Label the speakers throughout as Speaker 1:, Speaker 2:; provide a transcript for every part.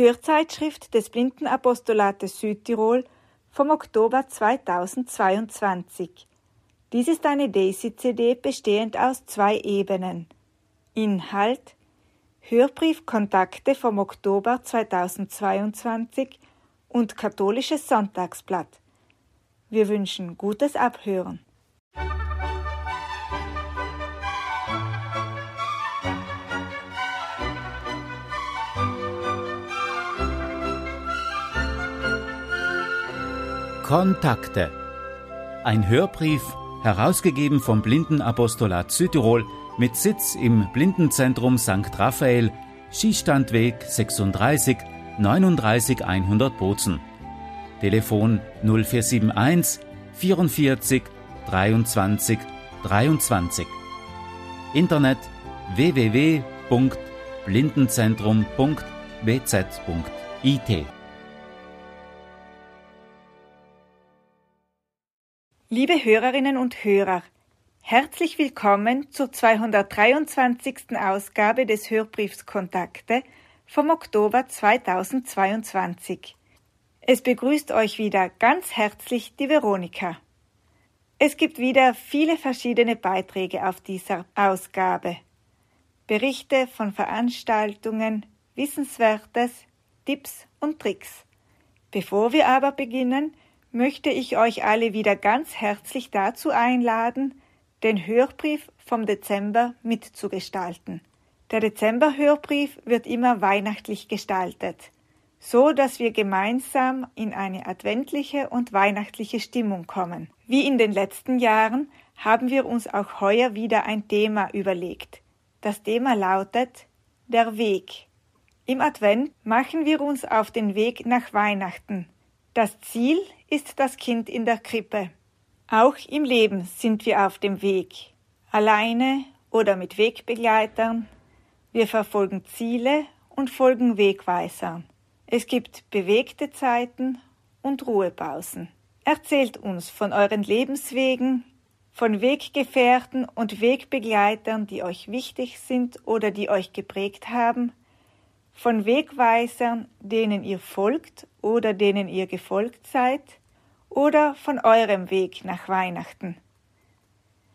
Speaker 1: Hörzeitschrift des Blindenapostolates Südtirol vom Oktober 2022. Dies ist eine Daisy-CD bestehend aus zwei Ebenen. Inhalt Hörbrief Kontakte vom Oktober 2022 und Katholisches Sonntagsblatt. Wir wünschen gutes Abhören.
Speaker 2: Kontakte. Ein Hörbrief, herausgegeben vom Blindenapostolat Südtirol mit Sitz im Blindenzentrum St. Raphael, Schießstandweg 36 39 100 Bozen. Telefon 0471 44 23 23. Internet www.blindenzentrum.bz.it
Speaker 1: Liebe Hörerinnen und Hörer, herzlich willkommen zur 223. Ausgabe des Hörbriefs Kontakte vom Oktober 2022. Es begrüßt euch wieder ganz herzlich die Veronika. Es gibt wieder viele verschiedene Beiträge auf dieser Ausgabe. Berichte von Veranstaltungen, Wissenswertes, Tipps und Tricks. Bevor wir aber beginnen, möchte ich euch alle wieder ganz herzlich dazu einladen, den Hörbrief vom Dezember mitzugestalten. Der Dezember-Hörbrief wird immer weihnachtlich gestaltet, so dass wir gemeinsam in eine adventliche und weihnachtliche Stimmung kommen. Wie in den letzten Jahren haben wir uns auch heuer wieder ein Thema überlegt. Das Thema lautet Der Weg. Im Advent machen wir uns auf den Weg nach Weihnachten. Das Ziel ist das Kind in der Krippe. Auch im Leben sind wir auf dem Weg, alleine oder mit Wegbegleitern. Wir verfolgen Ziele und folgen Wegweisern. Es gibt bewegte Zeiten und Ruhepausen. Erzählt uns von euren Lebenswegen, von Weggefährten und Wegbegleitern, die euch wichtig sind oder die euch geprägt haben, von Wegweisern, denen ihr folgt oder denen ihr gefolgt seid, oder von eurem Weg nach Weihnachten.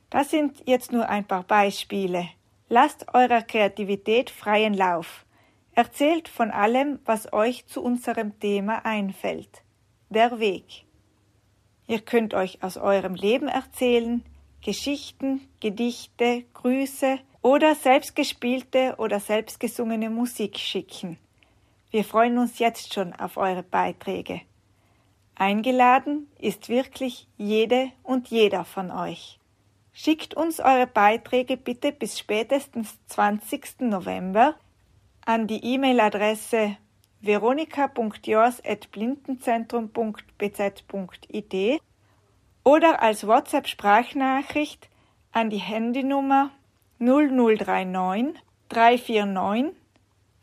Speaker 1: Das sind jetzt nur ein paar Beispiele. Lasst eurer Kreativität freien Lauf. Erzählt von allem, was euch zu unserem Thema einfällt. Der Weg. Ihr könnt euch aus eurem Leben erzählen, Geschichten, Gedichte, Grüße oder selbstgespielte oder selbstgesungene Musik schicken. Wir freuen uns jetzt schon auf eure Beiträge. Eingeladen ist wirklich jede und jeder von euch. Schickt uns eure Beiträge bitte bis spätestens 20. November an die E-Mail-Adresse veronika.jors.blindenzentrum.bz.it oder als WhatsApp-Sprachnachricht an die Handynummer 0039 349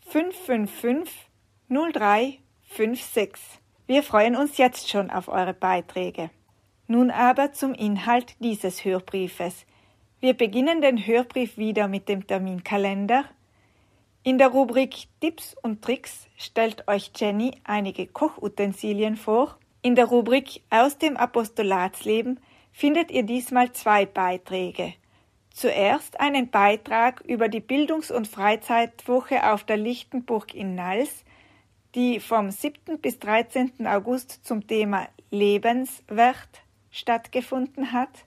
Speaker 1: 555 0356. Wir freuen uns jetzt schon auf eure Beiträge. Nun aber zum Inhalt dieses Hörbriefes. Wir beginnen den Hörbrief wieder mit dem Terminkalender. In der Rubrik Tipps und Tricks stellt euch Jenny einige Kochutensilien vor. In der Rubrik Aus dem Apostolatsleben findet ihr diesmal zwei Beiträge. Zuerst einen Beitrag über die Bildungs- und Freizeitwoche auf der Lichtenburg in Nals die vom 7. bis 13. August zum Thema Lebenswert stattgefunden hat.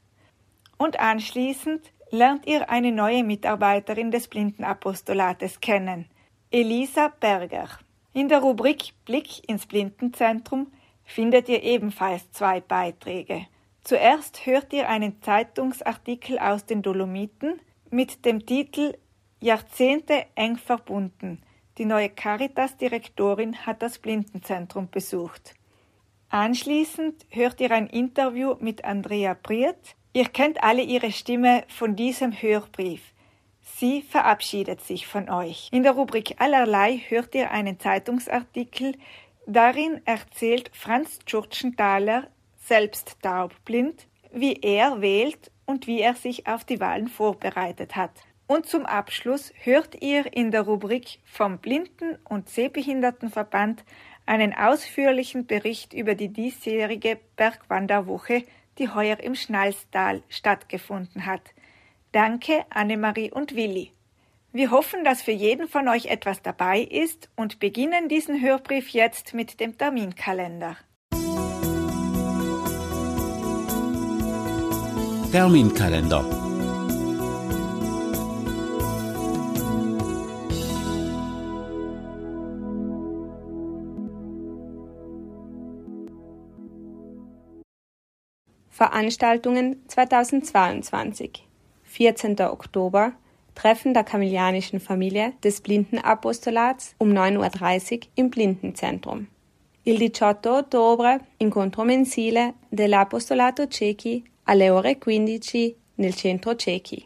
Speaker 1: Und anschließend lernt ihr eine neue Mitarbeiterin des Blindenapostolates kennen, Elisa Berger. In der Rubrik Blick ins Blindenzentrum findet ihr ebenfalls zwei Beiträge. Zuerst hört ihr einen Zeitungsartikel aus den Dolomiten mit dem Titel Jahrzehnte eng verbunden die neue Caritas-Direktorin hat das Blindenzentrum besucht. Anschließend hört ihr ein Interview mit Andrea Priet. Ihr kennt alle ihre Stimme von diesem Hörbrief. Sie verabschiedet sich von euch. In der Rubrik Allerlei hört ihr einen Zeitungsartikel. Darin erzählt Franz Tschurtschenthaler, selbst taubblind, wie er wählt und wie er sich auf die Wahlen vorbereitet hat. Und zum Abschluss hört ihr in der Rubrik vom Blinden- und Sehbehindertenverband einen ausführlichen Bericht über die diesjährige Bergwanderwoche, die heuer im Schnalstal stattgefunden hat. Danke, Annemarie und Willi. Wir hoffen, dass für jeden von euch etwas dabei ist und beginnen diesen Hörbrief jetzt mit dem Terminkalender.
Speaker 2: Terminkalender.
Speaker 3: Veranstaltungen 2022 14. Oktober Treffen der kamillianischen Familie des Blindenapostolats um 9.30 Uhr im Blindenzentrum. Il 18 ottobre incontro mensile dell'Apostolato Ciechi alle ore 15 nel Centro Ciechi.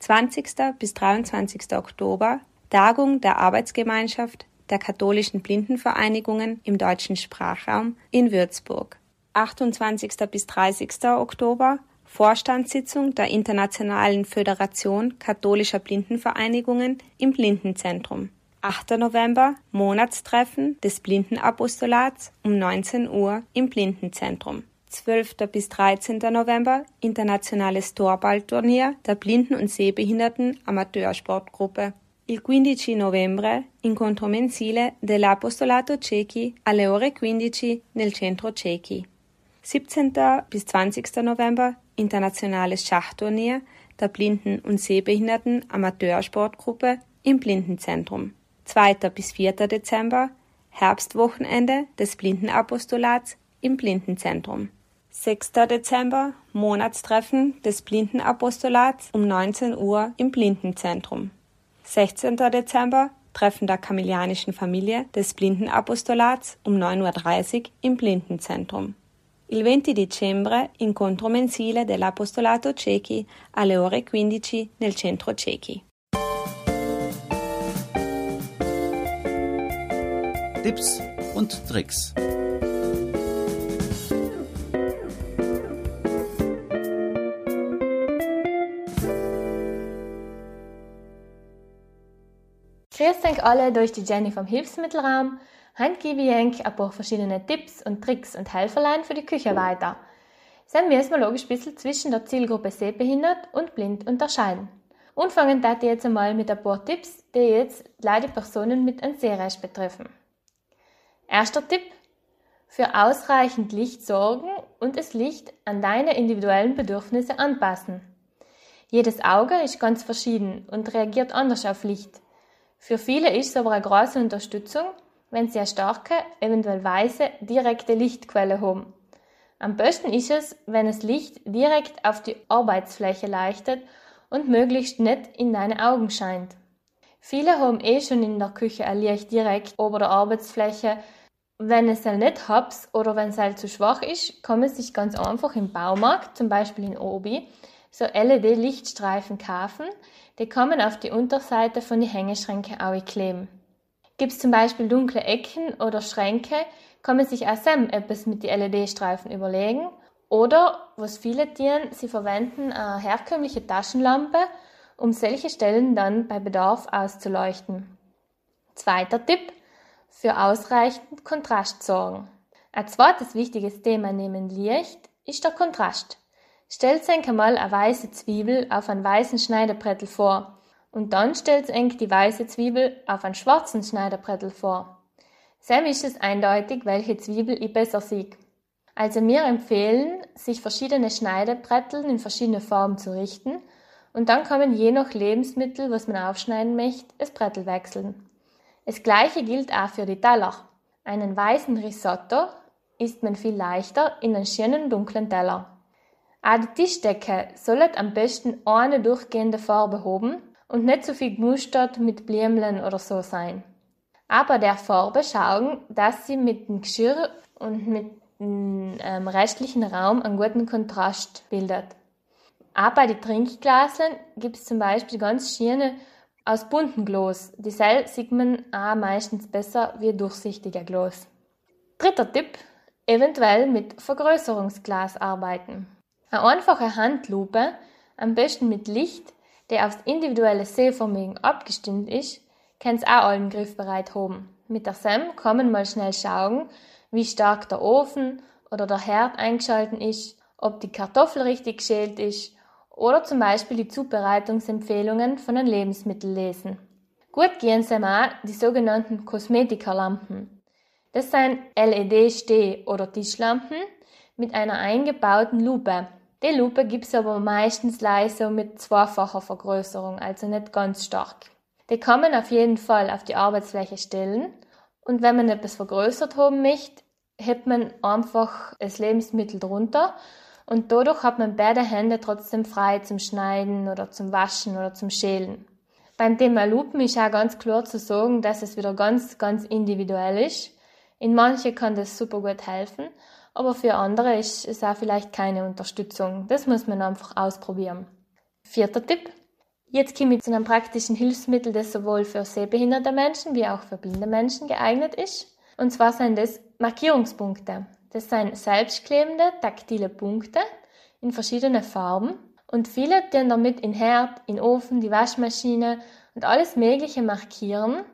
Speaker 3: 20. bis 23. Oktober Tagung der Arbeitsgemeinschaft der katholischen Blindenvereinigungen im deutschen Sprachraum in Würzburg. 28. bis 30. Oktober Vorstandssitzung der Internationalen Föderation katholischer Blindenvereinigungen im Blindenzentrum. 8. November Monatstreffen des Blindenapostolats um 19 Uhr im Blindenzentrum. 12. bis 13. November internationales Torballturnier der Blinden- und Sehbehinderten Amateursportgruppe. Il 15 novembre incontro mensile dell'Apostolato Ciechi alle ore 15 nel centro Ciechi. 17. bis 20. November internationales Schachturnier der Blinden- und Sehbehinderten Amateursportgruppe im Blindenzentrum. 2. bis 4. Dezember Herbstwochenende des Blindenapostolats im Blindenzentrum. 6. Dezember Monatstreffen des Blindenapostolats um 19 Uhr im Blindenzentrum. 16. Dezember Treffen der kamillianischen Familie des Blindenapostolats um 9.30 Uhr im Blindenzentrum. Il 20 dicembre incontro mensile dell'Apostolato Ciechi alle ore 15 nel centro Ciechi.
Speaker 2: Tipps und Tricks.
Speaker 4: Grüß euch alle, da ist die Jenny vom Hilfsmittelraum. Heute gebe ich euch ein paar verschiedene Tipps und Tricks und Helferlein für die Küche weiter. Müssen wir logisch ein bisschen zwischen der Zielgruppe sehbehindert und blind unterscheiden. Anfangen darf ich jetzt einmal mit ein paar Tipps, die jetzt leider Personen mit einem Sehrest betreffen. Erster Tipp. Für ausreichend Licht sorgen und das Licht an deine individuellen Bedürfnisse anpassen. Jedes Auge ist ganz verschieden und reagiert anders auf Licht. Für viele ist es aber eine große Unterstützung, wenn sie eine starke, eventuell weiße, direkte Lichtquelle haben. Am besten ist es, wenn das Licht direkt auf die Arbeitsfläche leuchtet und möglichst nicht in deine Augen scheint. Viele haben eh schon in der Küche ein Licht direkt über der Arbeitsfläche, wenn es halt nicht hab's oder wenn es halt zu schwach ist, kann man sich ganz einfach im Baumarkt, zum Beispiel in Obi, so LED-Lichtstreifen kaufen. Die man auf die Unterseite von den Hängeschränken auch kleben. Gibt es zum Beispiel dunkle Ecken oder Schränke, kann man sich auch Sam etwas mit den LED-Streifen überlegen. Oder, was viele tun, sie verwenden eine herkömmliche Taschenlampe, um solche Stellen dann bei Bedarf auszuleuchten. Zweiter Tipp, für ausreichend Kontrast sorgen. Ein zweites wichtiges Thema neben Licht ist der Kontrast. Stellt euch einmal eine weiße Zwiebel auf einen weißen Schneidebrettel vor und dann stellt euch die weiße Zwiebel auf einen schwarzen Schneidebrettel vor. Sam ist es eindeutig, welche Zwiebel ich besser sehe. Also mir empfehlen, sich verschiedene Schneidebretteln in verschiedene Formen zu richten und dann man je nach Lebensmittel, was man aufschneiden möchte, das Brettel wechseln. Das gleiche gilt auch für die Teller. Einen weißen Risotto isst man viel leichter in einen schönen dunklen Teller. Auch die Tischdecke sollte am besten eine durchgehende Farbe haben und nicht so viel gemustert mit Blümchen oder so sein. Aber der Farbe schauen, dass sie mit dem Geschirr und mit dem ähm, restlichen Raum einen guten Kontrast bildet. Auch bei den Trinkglasen gibt es zum Beispiel ganz schöne aus bunten Glas. Die Seil sieht man auch meistens besser wie durchsichtiger Glas. Dritter Tipp, eventuell mit Vergrößerungsglas arbeiten. Eine einfache Handlupe, am besten mit Licht, der aufs individuelle Sehvermögen abgestimmt ist, kann's auch allen griffbereit haben. Mit der SEM kann man mal schnell schauen, wie stark der Ofen oder der Herd eingeschalten ist, ob die Kartoffel richtig geschält ist oder zum Beispiel die Zubereitungsempfehlungen von einem Lebensmittel lesen. Gut gehen sie auch die sogenannten Kosmetikerlampen. Das sind LED-Steh- oder Tischlampen mit einer eingebauten Lupe. Die Lupe gibt's aber meistens leise mit zweifacher Vergrößerung, also nicht ganz stark. Die kann man auf jeden Fall auf die Arbeitsfläche stellen und wenn man etwas vergrößert haben möchte, hebt man einfach das Lebensmittel drunter und dadurch hat man beide Hände trotzdem frei zum Schneiden oder zum Waschen oder zum Schälen. Beim Thema Lupen ist auch ganz klar zu sagen, dass es wieder ganz, ganz individuell ist. In manche kann das super gut helfen, aber für andere ist es auch vielleicht keine Unterstützung. Das muss man einfach ausprobieren. Vierter Tipp. Jetzt komme ich zu einem praktischen Hilfsmittel, das sowohl für sehbehinderte Menschen wie auch für blinde Menschen geeignet ist. Und zwar sind das Markierungspunkte. Das sind selbstklebende, taktile Punkte in verschiedenen Farben und viele tun damit in Herd, in Ofen, die Waschmaschine und alles Mögliche markieren,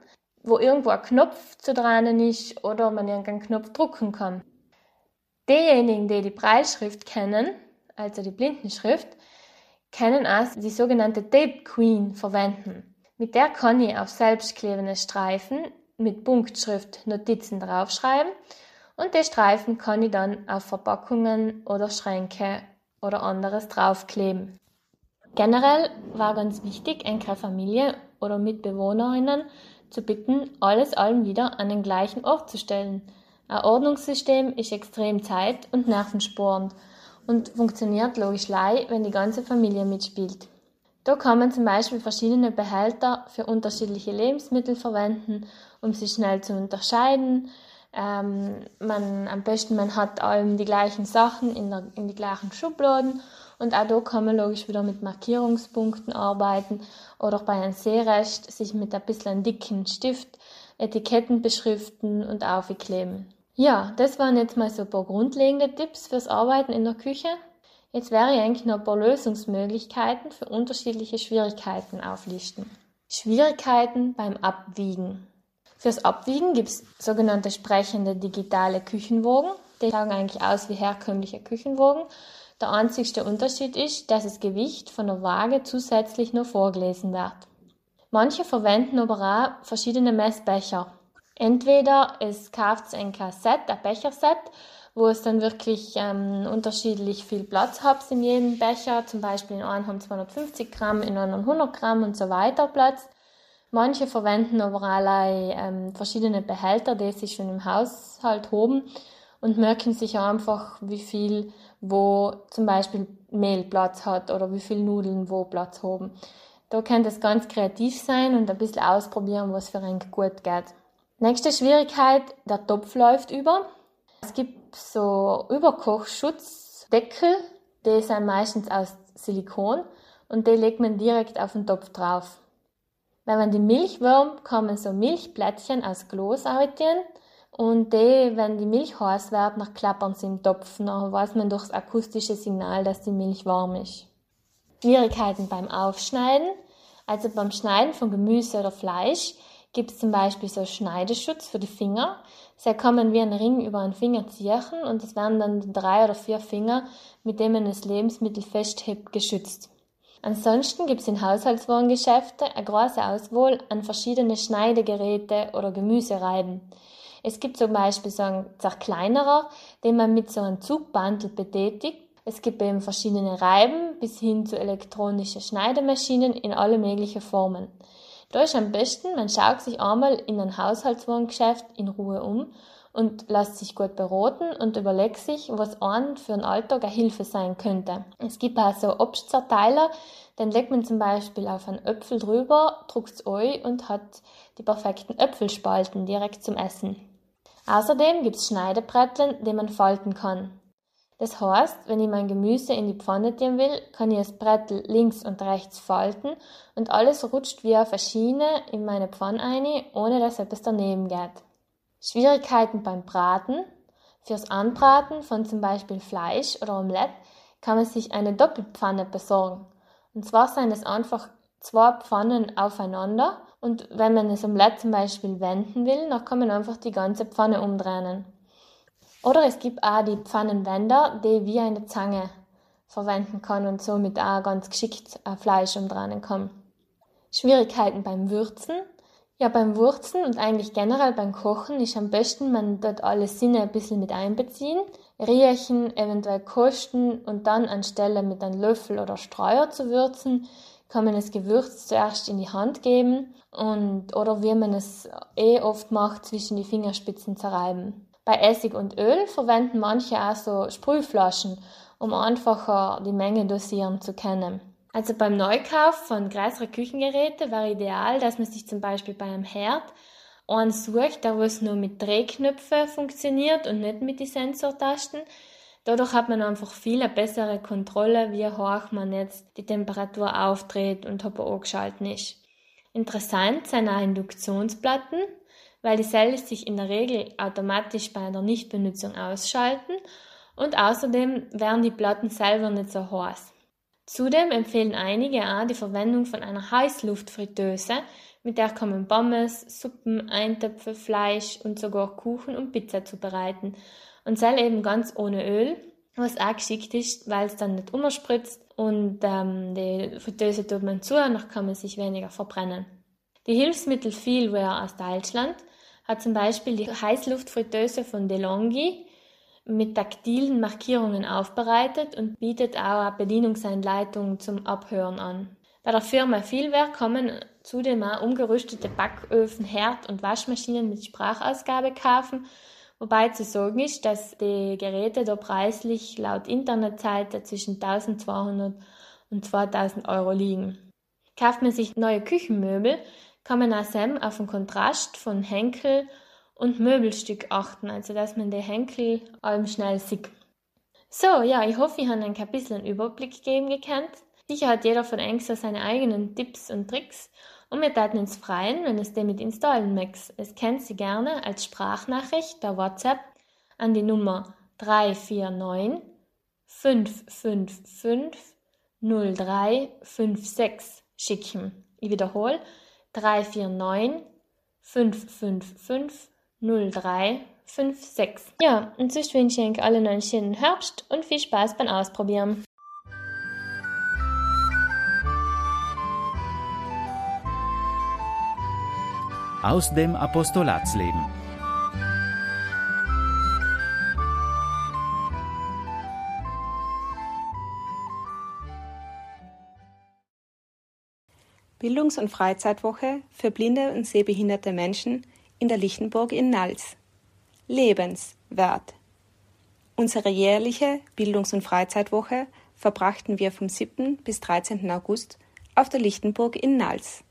Speaker 4: wo irgendwo ein Knopf zu dran ist oder man irgendeinen Knopf drucken kann. Diejenigen, die die Breitschrift kennen, also die Blindenschrift, können auch die sogenannte Tape Queen verwenden. Mit der kann ich auf selbstklebende Streifen mit Punktschrift Notizen draufschreiben und die Streifen kann ich dann auf Verpackungen oder Schränke oder anderes draufkleben. Generell war ganz wichtig, eine Familie oder Mitbewohnerinnen zu bitten, alles allem wieder an den gleichen Ort zu stellen. Ein Ordnungssystem ist extrem zeit- und nervensporend und funktioniert logisch lei, wenn die ganze Familie mitspielt. Da kann man zum Beispiel verschiedene Behälter für unterschiedliche Lebensmittel verwenden, um sie schnell zu unterscheiden, ähm, man, am besten, man hat allem die gleichen Sachen in, der, in die gleichen Schubladen und auch da kann man logisch wieder mit Markierungspunkten arbeiten oder bei einem Seerest sich mit ein bisschen dicken Stift Etiketten beschriften und aufkleben. Ja, das waren jetzt mal so ein paar grundlegende Tipps fürs Arbeiten in der Küche. Jetzt wäre ich eigentlich noch ein paar Lösungsmöglichkeiten für unterschiedliche Schwierigkeiten auflisten. Schwierigkeiten beim Abwiegen. Fürs Abwiegen gibt es sogenannte sprechende digitale Küchenwogen. Die schauen eigentlich aus wie herkömmliche Küchenwogen. Der einzigste Unterschied ist, dass das Gewicht von der Waage zusätzlich nur vorgelesen wird. Manche verwenden aber auch verschiedene Messbecher. Entweder es kauft ein Set, ein Becherset, wo es dann wirklich ähm, unterschiedlich viel Platz hat in jedem Becher. Zum Beispiel in einem haben 250 Gramm, in einem 100 Gramm und so weiter Platz. Manche verwenden aber allein ähm, verschiedene Behälter, die sich schon im Haushalt haben und merken sich einfach, wie viel wo zum Beispiel Mehl Platz hat oder wie viel Nudeln wo Platz haben. Da kann das ganz kreativ sein und ein bisschen ausprobieren, was für ein gut geht. Nächste Schwierigkeit, der Topf läuft über. Es gibt so Überkochschutzdeckel, die sind meistens aus Silikon und die legt man direkt auf den Topf drauf. Wenn man die Milch wärmt, man so Milchplättchen aus Glas und die, wenn die Milch heiß wird, nach klappern sie im Topf. Dann weiß man durch das akustische Signal, dass die Milch warm ist. Schwierigkeiten beim Aufschneiden. Also beim Schneiden von Gemüse oder Fleisch gibt es zum Beispiel so Schneideschutz für die Finger. Sie man wie einen Ring über einen Finger ziehen und es werden dann drei oder vier Finger, mit denen man das Lebensmittel festhebt, geschützt. Ansonsten gibt es in Haushaltswarengeschäften eine große Auswahl an verschiedene Schneidegeräte oder Gemüsereiben. Es gibt zum Beispiel so einen Zerkleinerer, den man mit so einem Zugbandel betätigt. Es gibt eben verschiedene Reiben bis hin zu elektronischen Schneidemaschinen in alle möglichen Formen. Da ist am besten, man schaut sich einmal in ein Haushaltswarengeschäft in Ruhe um und lässt sich gut beraten und überlegt sich, was an für einen Alltag eine Hilfe sein könnte. Es gibt auch so Obstzerteiler, den legt man zum Beispiel auf einen Äpfel drüber, druckt es ein und hat die perfekten Äpfelspalten direkt zum Essen. Außerdem gibt es Schneidebretteln, die man falten kann. Das heißt, wenn ich mein Gemüse in die Pfanne tun will, kann ich das Brettel links und rechts falten und alles rutscht wie auf eine Schiene in meine Pfanne ein, ohne dass etwas daneben geht. Schwierigkeiten beim Braten. Fürs Anbraten von zum Beispiel Fleisch oder Omelette kann man sich eine Doppelpfanne besorgen. Und zwar sind es einfach zwei Pfannen aufeinander und wenn man das Omelett zum Beispiel wenden will, dann kann man einfach die ganze Pfanne umdrehen. Oder es gibt auch die Pfannenwender, die wie eine Zange verwenden kann und somit auch ganz geschickt Fleisch umdrehen kann. Schwierigkeiten beim Würzen. Ja, beim Würzen und eigentlich generell beim Kochen ist am besten, man dort alle Sinne ein bisschen mit einbeziehen, riechen, eventuell kosten und dann anstelle mit einem Löffel oder Streuer zu würzen, kann man das Gewürz zuerst in die Hand geben und oder wie man es eh oft macht, zwischen die Fingerspitzen zerreiben. Bei Essig und Öl verwenden manche auch so Sprühflaschen, um einfacher die Menge dosieren zu können. Also beim Neukauf von größeren Küchengeräten wäre ideal, dass man sich zum Beispiel bei einem Herd einen sucht, der was nur mit Drehknöpfen funktioniert und nicht mit den Sensortasten. Dadurch hat man einfach viel eine bessere Kontrolle, wie hoch man jetzt die Temperatur aufdreht und ob er angeschaltet ist. Interessant sind auch Induktionsplatten, weil die Zellen sich in der Regel automatisch bei einer Nichtbenutzung ausschalten und außerdem werden die Platten selber nicht so heiß. Zudem empfehlen einige auch die Verwendung von einer Heißluftfritteuse, mit der kann man Pommes, Suppen, Eintöpfe, Fleisch und sogar Kuchen und Pizza zubereiten. Und soll eben ganz ohne Öl, was auch geschickt ist, weil es dann nicht umspritzt und ähm, die Fritteuse tut man zu, dann kann man sich weniger verbrennen. Die Hilfsmittel Feelware aus Deutschland hat zum Beispiel die Heißluftfritteuse von DeLonghi, mit taktilen Markierungen aufbereitet und bietet auch eine Bedienungsanleitung zum Abhören an. Bei der Firma Vielwerk kommen zudem auch umgerüstete Backöfen, Herd- und Waschmaschinen mit Sprachausgabe kaufen, wobei zu sagen ist, dass die Geräte da preislich laut Internetseite zwischen 1200 und 2000 Euro liegen. Kauft man sich neue Küchenmöbel, kann man auch auf den Kontrast von Henkel und Möbelstück achten, also dass man die Henkel allem schnell sieht. So, ja, ich hoffe, ich habe ein bisschen einen Überblick geben gekannt. Sicher hat jeder von euch so seine eigenen Tipps und Tricks und wir taten uns freuen, wenn es damit installen mögt. Es kennt Sie gerne als Sprachnachricht per WhatsApp an die Nummer 349 555 0356 schicken. Ich wiederhole 349 555 0356. Ja, und sonst wünsche ich euch allen einen schönen Herbst und viel Spaß beim Ausprobieren.
Speaker 2: Aus dem Apostolatsleben.
Speaker 3: Bildungs- und Freizeitwoche für blinde und sehbehinderte Menschen in der Lichtenburg in Nals. Lebenswert. Unsere jährliche Bildungs- und Freizeitwoche verbrachten wir vom 7. bis 13. August auf der Lichtenburg in Nals.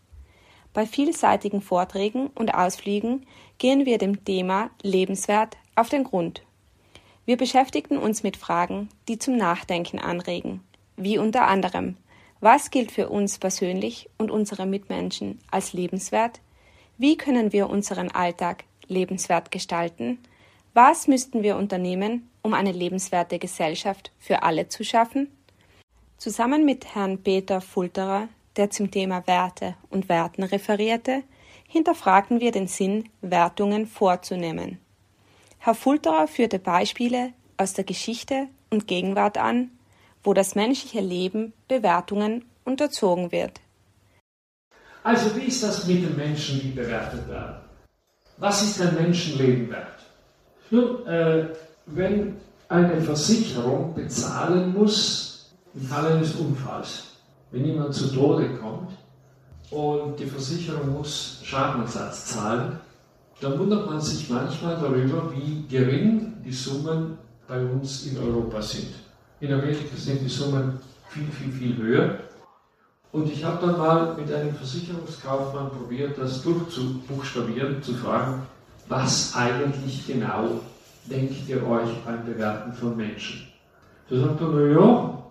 Speaker 3: Bei vielseitigen Vorträgen und Ausflügen gehen wir dem Thema Lebenswert auf den Grund. Wir beschäftigten uns mit Fragen, die zum Nachdenken anregen, wie unter anderem, was gilt für uns persönlich und unsere Mitmenschen als lebenswert? Wie können wir unseren Alltag lebenswert gestalten? Was müssten wir unternehmen, um eine lebenswerte Gesellschaft für alle zu schaffen? Zusammen mit Herrn Peter Fulterer, der zum Thema Werte und Werten referierte, hinterfragten wir den Sinn, Wertungen vorzunehmen. Herr Fulterer führte Beispiele aus der Geschichte und Gegenwart an, wo das menschliche Leben Bewertungen unterzogen wird.
Speaker 5: Also wie ist das mit den Menschen, die bewertet werden? Was ist ein Menschenleben wert? Nun, äh, wenn eine Versicherung bezahlen muss im Falle eines Unfalls, wenn jemand zu Tode kommt und die Versicherung muss Schadenersatz zahlen, dann wundert man sich manchmal darüber, wie gering die Summen bei uns in Europa sind. In Amerika sind die Summen viel, viel, viel höher. Und ich habe dann mal mit einem Versicherungskaufmann probiert, das durchzubuchstabieren, zu fragen, was eigentlich genau denkt ihr euch beim Bewerten von Menschen? Da sagt er, naja,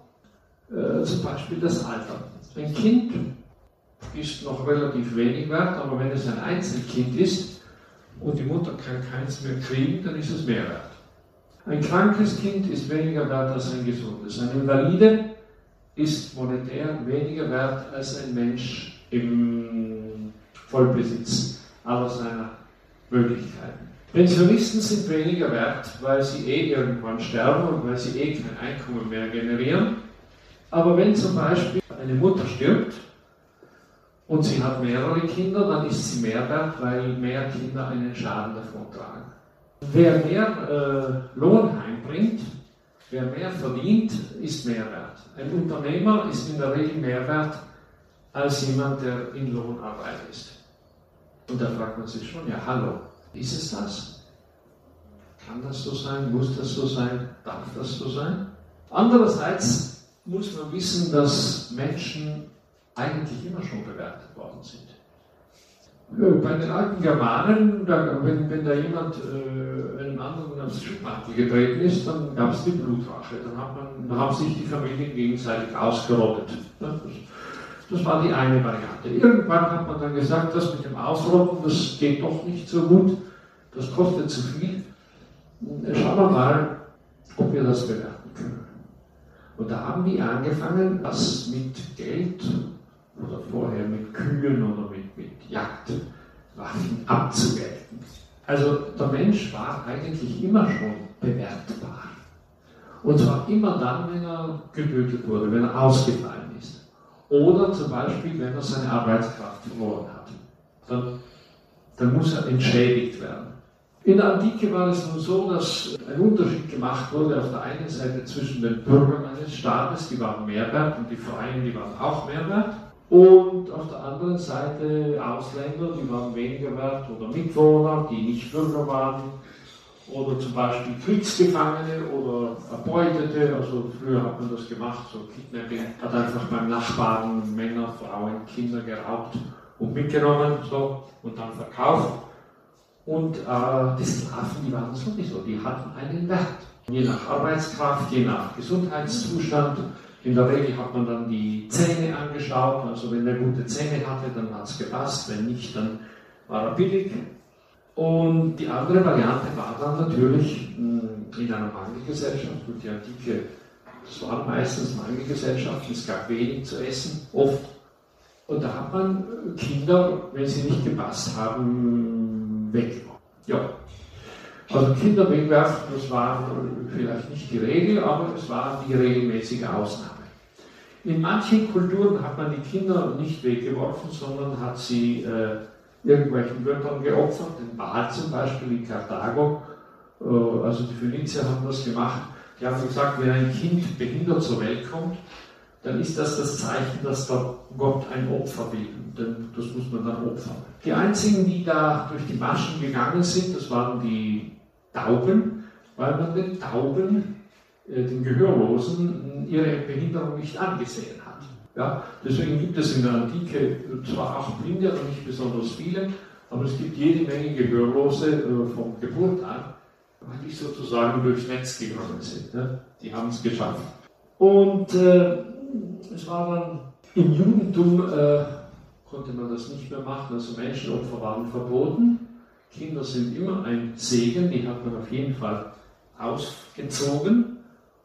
Speaker 5: äh, zum Beispiel das Alter. Ein Kind ist noch relativ wenig wert, aber wenn es ein Einzelkind ist und die Mutter kann keins mehr kriegen, dann ist es mehr wert. Ein krankes Kind ist weniger wert als ein gesundes. Ein Invalide ist monetär weniger wert als ein Mensch im Vollbesitz aller seiner Möglichkeiten. Pensionisten sind weniger wert, weil sie eh irgendwann sterben und weil sie eh kein Einkommen mehr generieren. Aber wenn zum Beispiel eine Mutter stirbt und sie hat mehrere Kinder, dann ist sie mehr wert, weil mehr Kinder einen Schaden davon tragen. Wer mehr äh, Lohn heimbringt, wer mehr verdient, ist mehr wert. Ein Unternehmer ist in der Regel mehr wert als jemand, der in Lohnarbeit ist. Und da fragt man sich schon, ja hallo, ist es das? Kann das so sein? Muss das so sein? Darf das so sein? Andererseits muss man wissen, dass Menschen eigentlich immer schon bewertet worden sind. Bei den alten Germanen, da, wenn, wenn, da jemand äh, einem anderen aufs Schuhmantel getreten ist, dann gab es die Blutrache. Dann, hat man, dann haben sich die Familien gegenseitig ausgerottet. Das, das war die eine Variante. Irgendwann hat man dann gesagt, das mit dem Ausrotten, das geht doch nicht so gut, das kostet zu viel. Schauen wir mal, ob wir das bewerten können. Und da haben die angefangen, das mit Geld oder vorher mit Kühen oder mit Jagdwaffen abzugelten. Also der Mensch war eigentlich immer schon bewertbar. Und zwar immer dann, wenn er getötet wurde, wenn er ausgefallen ist. Oder zum Beispiel, wenn er seine Arbeitskraft verloren hat. Dann, dann muss er entschädigt werden. In der Antike war es nun so, dass ein Unterschied gemacht wurde auf der einen Seite zwischen den Bürgern eines Staates, die waren Mehrwert, und die Vereine, die waren auch Mehrwert. Und auf der anderen Seite Ausländer, die waren weniger wert, oder Mitwohner, die nicht Bürger waren, oder zum Beispiel Kriegsgefangene oder Erbeutete. Also früher hat man das gemacht, so Kidnapping, hat einfach beim Nachbarn Männer, Frauen, Kinder geraubt und mitgenommen so, und dann verkauft. Und äh, die Sklaven, die waren sowieso, die hatten einen Wert. Je nach Arbeitskraft, je nach Gesundheitszustand. In der Regel hat man dann die Zähne angeschaut. Also wenn er gute Zähne hatte, dann hat es gepasst. Wenn nicht, dann war er billig. Und die andere Variante war dann natürlich hm, in einer Mangelgesellschaft. Und die Antike, es waren meistens Mangelgesellschaften. Es gab wenig zu essen, oft. Und da hat man Kinder, wenn sie nicht gepasst haben, weggeworfen. Ja. Also Kinder wegwerfen, das war vielleicht nicht die Regel, aber es war die regelmäßige Ausnahme. In manchen Kulturen hat man die Kinder nicht weggeworfen, sondern hat sie äh, irgendwelchen Göttern geopfert, den Baal zum Beispiel in Karthago, äh, also die Phönizier haben das gemacht. Die haben gesagt, wenn ein Kind behindert zur Welt kommt, dann ist das das Zeichen, dass der Gott ein Opfer will. Denn das muss man dann opfern. Die einzigen, die da durch die Maschen gegangen sind, das waren die Tauben, weil man den Tauben, den Gehörlosen, ihre Behinderung nicht angesehen hat. Ja, deswegen gibt es in der Antike zwar auch Blinde, aber nicht besonders viele, aber es gibt jede Menge Gehörlose äh, von Geburt an, weil die sozusagen durchs Netz gegangen sind. Ne? Die haben es geschafft. Und äh, es war dann im Judentum, äh, konnte man das nicht mehr machen, also Menschenopfer waren verboten. Kinder sind immer ein Segen, die hat man auf jeden Fall ausgezogen.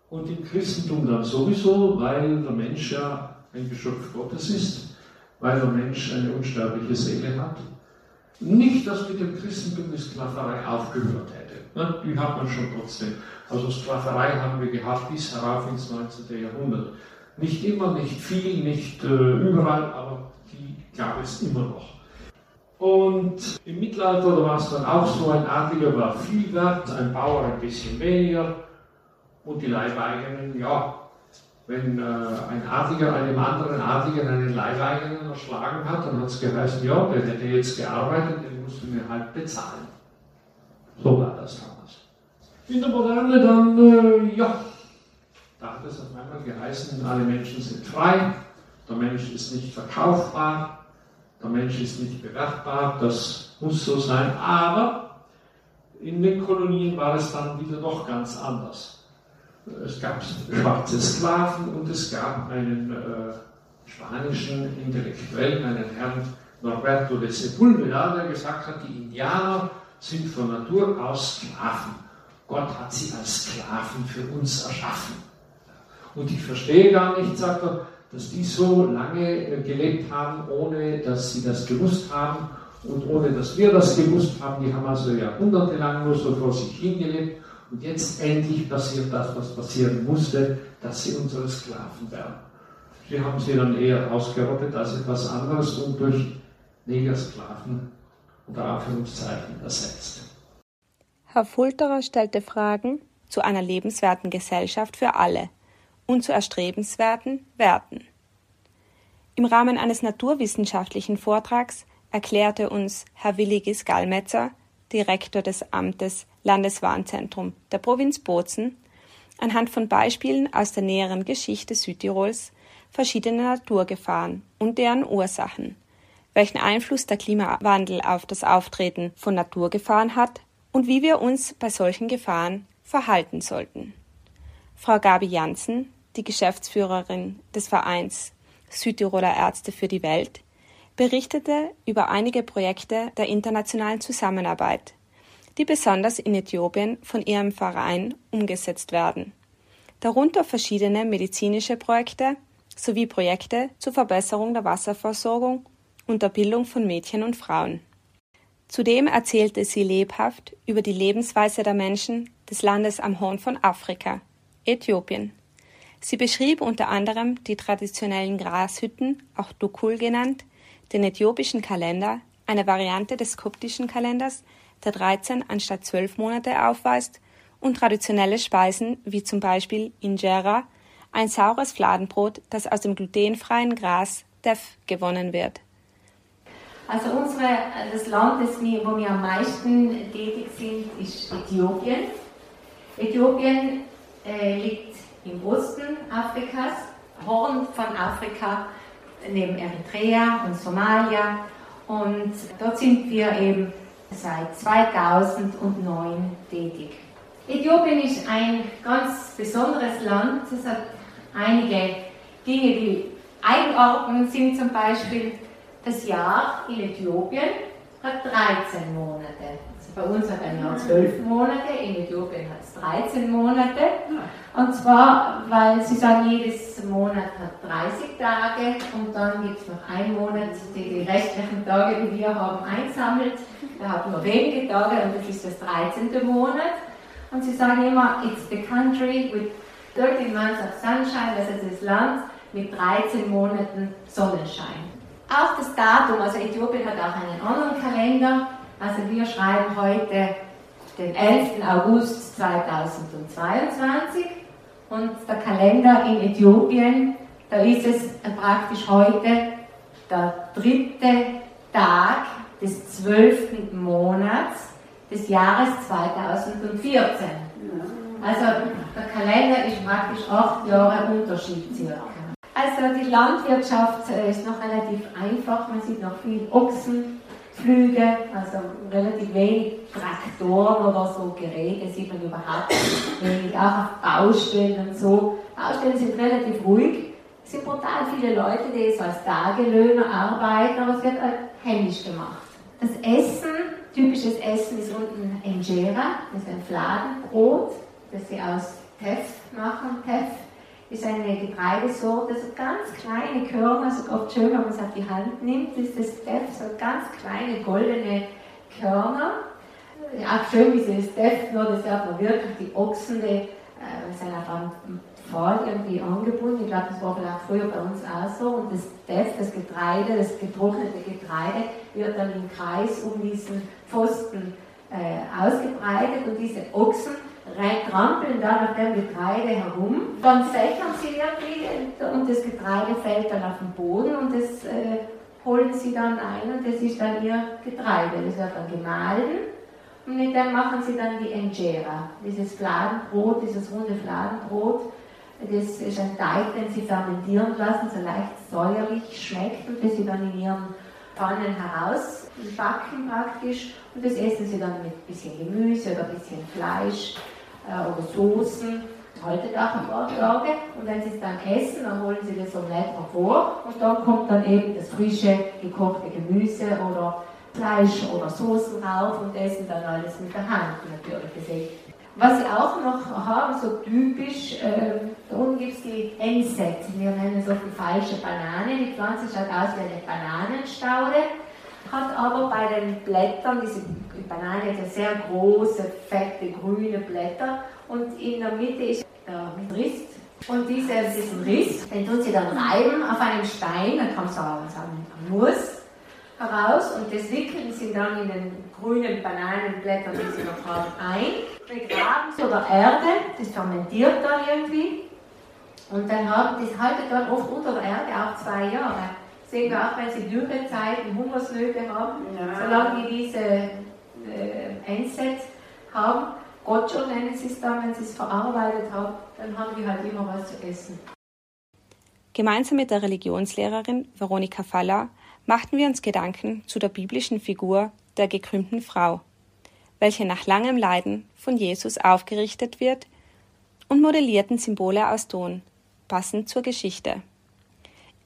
Speaker 5: Und im Christentum dann sowieso, weil der Mensch ja ein Geschöpf Gottes ist, weil der Mensch eine unsterbliche Seele hat. Nicht, dass mit dem Christentum die Sklaverei aufgehört hätte. Ne? Die hat man schon trotzdem. Also Sklaverei haben wir gehabt bis herauf ins 19. Jahrhundert. Nicht immer, nicht viel, nicht äh, überall, aber die gab es immer noch. Und im Mittelalter war es dann auch so, ein Adliger war viel wert, ein Bauer ein bisschen weniger und die Leibeigenen, ja, wenn äh, ein Adliger einem anderen Adligen einen Leibeigenen erschlagen hat, dann hat es geheißen, ja, der hätte jetzt gearbeitet, den musst du mir halt bezahlen. So war das damals. In der Moderne dann, äh, ja, da hat es auf einmal geheißen, alle Menschen sind frei, der Mensch ist nicht verkaufbar, der Mensch ist nicht bewertbar, das muss so sein, aber in den Kolonien war es dann wieder doch ganz anders. Es gab schwarze Sklaven und es gab einen äh, spanischen Intellektuellen, einen Herrn Norberto de Sepulveda, der gesagt hat, die Indianer sind von Natur aus Sklaven. Gott hat sie als Sklaven für uns erschaffen. Und ich verstehe gar nicht, sagt er, dass die so lange äh, gelebt haben, ohne dass sie das gewusst haben und ohne dass wir das gewusst haben. Die haben also jahrhundertelang nur so vor sich hingelebt und jetzt endlich passiert das, was passieren musste, dass sie unsere Sklaven werden. Sie haben sie dann eher ausgerottet als etwas anderes und durch Negersklaven unter Anführungszeichen ersetzt.
Speaker 3: Herr Fulterer stellte Fragen zu einer lebenswerten Gesellschaft für alle und zu erstrebenswerten Werten. Im Rahmen eines naturwissenschaftlichen Vortrags erklärte uns Herr Willigis Gallmetzer, Direktor des Amtes Landeswarnzentrum der Provinz Bozen, anhand von Beispielen aus der näheren Geschichte Südtirols verschiedene Naturgefahren und deren Ursachen, welchen Einfluss der Klimawandel auf das Auftreten von Naturgefahren hat und wie wir uns bei solchen Gefahren verhalten sollten. Frau Gabi Janssen, die Geschäftsführerin des Vereins Südtiroler Ärzte für die Welt, berichtete über einige Projekte der internationalen Zusammenarbeit, die besonders in Äthiopien von ihrem Verein umgesetzt werden, darunter verschiedene medizinische Projekte sowie Projekte zur Verbesserung der Wasserversorgung und der Bildung von Mädchen und Frauen. Zudem erzählte sie lebhaft über die Lebensweise der Menschen des Landes am Horn von Afrika, Äthiopien. Sie beschrieb unter anderem die traditionellen Grashütten, auch Dukul genannt, den äthiopischen Kalender, eine Variante des koptischen Kalenders, der 13 anstatt 12 Monate aufweist, und traditionelle Speisen wie zum Beispiel Injera, ein saures Fladenbrot, das aus dem glutenfreien Gras Def gewonnen wird.
Speaker 6: Also unsere, das Land, das wir, wo wir am meisten tätig sind, ist Äthiopien. Äthiopien äh, liegt im Osten Afrikas, Horn von Afrika, neben Eritrea und Somalia. Und dort sind wir eben seit 2009 tätig. Äthiopien ist ein ganz besonderes Land. Es hat einige Dinge, die einordnen sind, zum Beispiel das Jahr in Äthiopien hat 13 Monate. Also bei uns hat ein Jahr 12 Monate, in Äthiopien hat es 13 Monate. Und zwar, weil sie sagen, jedes Monat hat 30 Tage und dann gibt es noch einen Monat, der die restlichen Tage, die wir haben, einsammelt. Der hat nur wenige Tage und das ist das 13. Monat. Und sie sagen immer, it's the country with 13 months of sunshine, das ist das Land mit 13 Monaten Sonnenschein. Auch das Datum, also Äthiopien hat auch einen anderen Kalender, also wir schreiben heute den 11. August 2022 und der Kalender in Äthiopien, da ist es praktisch heute der dritte Tag des zwölften Monats des Jahres 2014. Also der Kalender ist praktisch acht Jahre Unterschied circa. Also die Landwirtschaft äh, ist noch relativ einfach, man sieht noch viel Ochsenflüge, also relativ wenig Traktoren oder so Geräte sieht man überhaupt wenig, auch auf Baustellen und so. Baustellen sind relativ ruhig, es sind brutal viele Leute, die so als Tagelöhner arbeiten, aber es wird halt händisch gemacht. Das Essen, typisches Essen ist unten Injera, das ist ein Fladenbrot, das sie aus Teff machen. Teff ist eine Getreidesorte, so ganz kleine Körner, so oft schön, wenn man es auf die Hand nimmt, ist das Teff, so ganz kleine goldene Körner. Auch schön, wie sie das Teff, nur das hat man wirklich die Ochsen, die äh, sind auf einem Pfahl irgendwie angebunden. Ich glaube, das war vielleicht früher bei uns auch so. Und das Teff, das Getreide, das getrocknete Getreide, wird dann im Kreis um diesen Pfosten äh, ausgebreitet und diese Ochsen trampeln dann auf dem Getreide herum, dann fächern sie irgendwie und das Getreide fällt dann auf den Boden und das äh, holen sie dann ein und das ist dann ihr Getreide. Das wird dann gemahlen und mit dem machen sie dann die Injera, dieses Fladenbrot, dieses runde Fladenbrot. Das ist ein Teig, den sie fermentieren lassen, so leicht säuerlich schmeckt und das sie dann in ihren Pfannen herausbacken praktisch und das essen sie dann mit ein bisschen Gemüse oder ein bisschen Fleisch oder Soßen, haltet auch ein paar Tage und wenn sie es dann essen, dann holen sie das Omelette hervor und dann kommt dann eben das frische gekochte Gemüse oder Fleisch oder Soßen rauf und essen dann alles mit der Hand natürlich. Was sie auch noch haben, so typisch, äh, da gibt es die Enset. Wir nennen es oft die falsche Banane. Die Pflanze schaut aus wie eine Bananenstaude, hat aber bei den Blättern, diese Banane hat ja sehr große, fette, grüne Blätter und in der Mitte ist der Riss. Und diese, diesen Riss, den tun sie dann reiben auf einen Stein, dann kommt so ein Nuss heraus und das wickeln sie dann in den grünen Bananenblättern, die sie noch haben, ein, begraben sie oder Erde, das fermentiert dann irgendwie und dann haben, das haltet dann oft unter der Erde auch zwei Jahre. Sehen wir auch, wenn sie Dürrezeiten, Hungersnöte haben, ja. solange die diese äh, Einsätze haben, Gott schon nennen sie es dann, wenn sie es verarbeitet haben, dann haben die halt immer was zu essen.
Speaker 3: Gemeinsam mit der Religionslehrerin Veronika Faller machten wir uns Gedanken zu der biblischen Figur der gekrümmten Frau, welche nach langem Leiden von Jesus aufgerichtet wird, und modellierten Symbole aus Ton, passend zur Geschichte.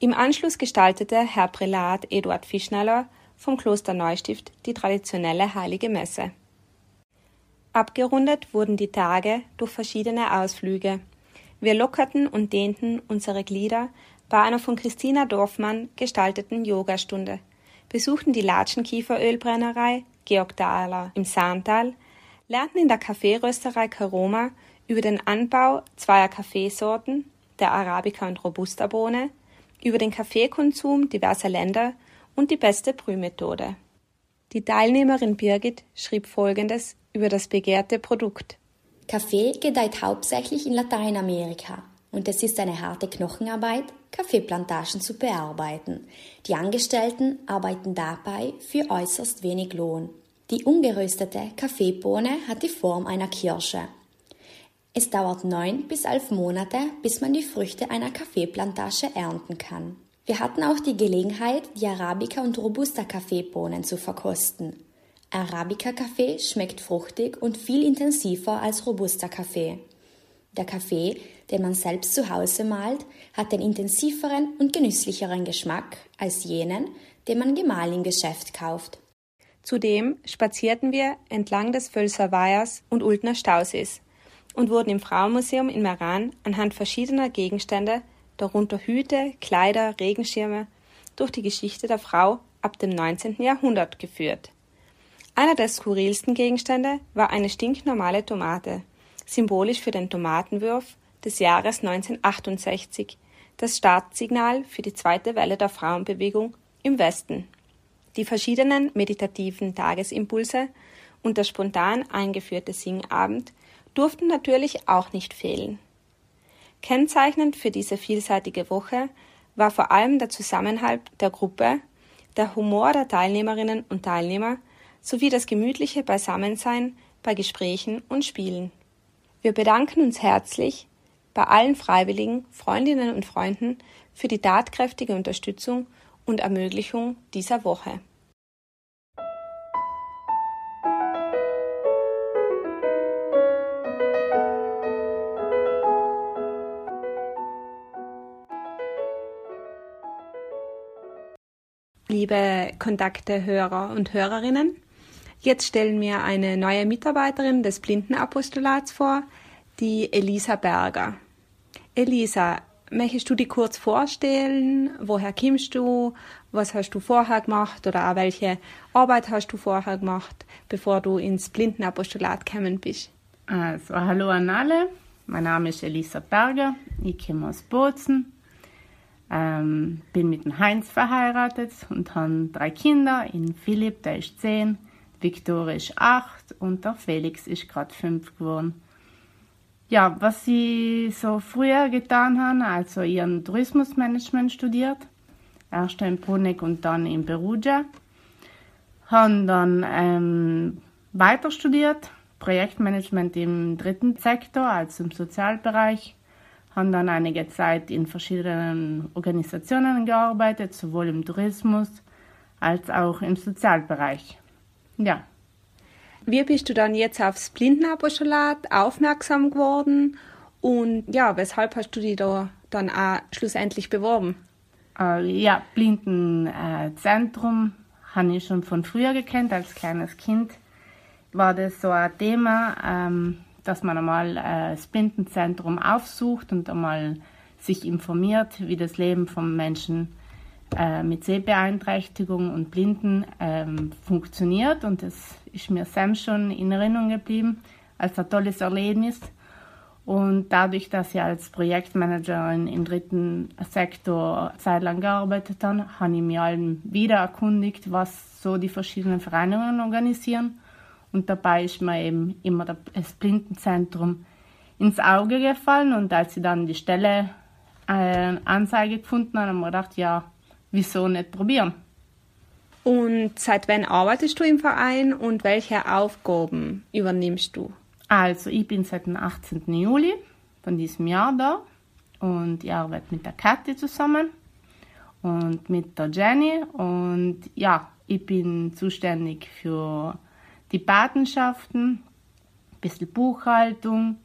Speaker 3: Im Anschluss gestaltete Herr Prälat Eduard Fischnaller vom Kloster Neustift die traditionelle Heilige Messe. Abgerundet wurden die Tage durch verschiedene Ausflüge. Wir lockerten und dehnten unsere Glieder bei einer von Christina Dorfmann gestalteten Yogastunde, besuchten die Latschenkieferölbrennerei Georg Dahler im Saantal, lernten in der Kaffeerösterei Karoma über den Anbau zweier Kaffeesorten, der Arabica und Robusta Bohne, über den Kaffeekonsum diverser Länder und die beste Brühmethode. Die Teilnehmerin Birgit schrieb Folgendes über das begehrte Produkt.
Speaker 7: Kaffee gedeiht hauptsächlich in Lateinamerika und es ist eine harte Knochenarbeit, Kaffeeplantagen zu bearbeiten. Die Angestellten arbeiten dabei für äußerst wenig Lohn. Die ungeröstete Kaffeebohne hat die Form einer Kirsche. Es dauert neun bis elf Monate, bis man die Früchte einer Kaffeeplantage ernten kann. Wir hatten auch die Gelegenheit, die Arabica und Robusta Kaffeebohnen zu verkosten. Arabica Kaffee schmeckt fruchtig und viel intensiver als Robusta Kaffee. Der Kaffee, den man selbst zu Hause malt, hat den intensiveren und genüsslicheren Geschmack als jenen, den man gemahlen im Geschäft kauft.
Speaker 3: Zudem spazierten wir entlang des Völser Weihers und Ultner Stausees und wurden im Frauenmuseum in Meran anhand verschiedener Gegenstände, darunter Hüte, Kleider, Regenschirme, durch die Geschichte der Frau ab dem 19. Jahrhundert geführt. Einer der skurrilsten Gegenstände war eine stinknormale Tomate, symbolisch für den Tomatenwurf des Jahres 1968, das Startsignal für die zweite Welle der Frauenbewegung im Westen. Die verschiedenen meditativen Tagesimpulse und der spontan eingeführte Singabend durften natürlich auch nicht fehlen. Kennzeichnend für diese vielseitige Woche war vor allem der Zusammenhalt der Gruppe, der Humor der Teilnehmerinnen und Teilnehmer sowie das gemütliche Beisammensein bei Gesprächen und Spielen. Wir bedanken uns herzlich bei allen Freiwilligen, Freundinnen und Freunden für die tatkräftige Unterstützung und Ermöglichung dieser Woche. Liebe Kontakte Hörer und Hörerinnen, Jetzt stellen wir eine neue Mitarbeiterin des Blindenapostolats vor, die Elisa Berger. Elisa, möchtest du dich kurz vorstellen? Woher kommst du? Was hast du vorher gemacht? Oder auch welche Arbeit hast du vorher gemacht, bevor du ins Blindenapostolat gekommen bist?
Speaker 8: Also, hallo an alle. Mein Name ist Elisa Berger. Ich komme aus Bozen. Ähm, bin mit dem Heinz verheiratet und habe drei Kinder. In Philipp, der ist zehn. Victoria ist acht und der Felix ist gerade fünf geworden. Ja, was sie so früher getan haben, also ihren Tourismusmanagement studiert, erst in Bruneck und dann in Perugia, haben dann ähm, weiter studiert, Projektmanagement im dritten Sektor, also im Sozialbereich, haben dann einige Zeit in verschiedenen Organisationen gearbeitet, sowohl im Tourismus als auch im Sozialbereich. Ja.
Speaker 3: Wie bist du dann jetzt aufs Blindenapostolat aufmerksam geworden und ja, weshalb hast du dich da dann auch schlussendlich beworben?
Speaker 8: Äh, ja, Blindenzentrum äh, habe ich schon von früher gekannt. Als kleines Kind war das so ein Thema, ähm, dass man einmal äh, das Blindenzentrum aufsucht und einmal sich informiert, wie das Leben von Menschen äh, mit Sehbeeinträchtigung und Blinden ähm, funktioniert. Und das ist mir Sam schon in Erinnerung geblieben als ein tolles Erlebnis. Und dadurch, dass ich als Projektmanagerin im dritten Sektor zeitlang gearbeitet habe, habe ich allen wieder erkundigt, was so die verschiedenen Vereinigungen organisieren. Und dabei ist mir eben immer das Blindenzentrum ins Auge gefallen. Und als ich dann die Stelle äh, Anzeige gefunden habe, habe ich mir gedacht, ja, wieso nicht probieren?
Speaker 3: Und seit wann arbeitest du im Verein und welche Aufgaben übernimmst du?
Speaker 8: Also, ich bin seit dem 18. Juli von diesem Jahr da und ich arbeite mit der Kathi zusammen und mit der Jenny und ja, ich bin zuständig für die Patenschaften, ein bisschen Buchhaltung.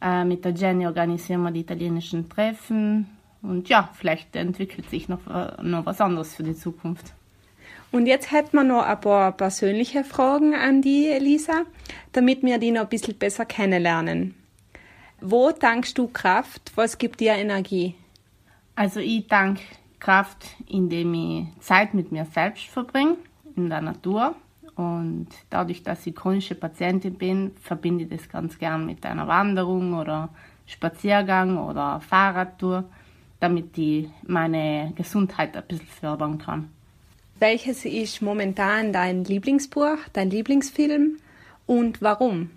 Speaker 8: Äh, mit der Jenny organisieren wir die italienischen Treffen und ja, vielleicht entwickelt sich noch, äh, noch was anderes für die Zukunft.
Speaker 3: Und jetzt hätten wir noch ein paar persönliche Fragen an die Elisa, damit wir die noch ein bisschen besser kennenlernen. Wo tankst du Kraft? Was gibt dir Energie?
Speaker 8: Also ich danke Kraft, indem ich Zeit mit mir selbst verbringe, in der Natur. Und dadurch, dass ich chronische Patientin bin, verbinde ich das ganz gern mit einer Wanderung oder Spaziergang oder Fahrradtour, damit ich meine Gesundheit ein bisschen fördern kann.
Speaker 3: Welches ist momentan dein Lieblingsbuch, dein Lieblingsfilm und warum?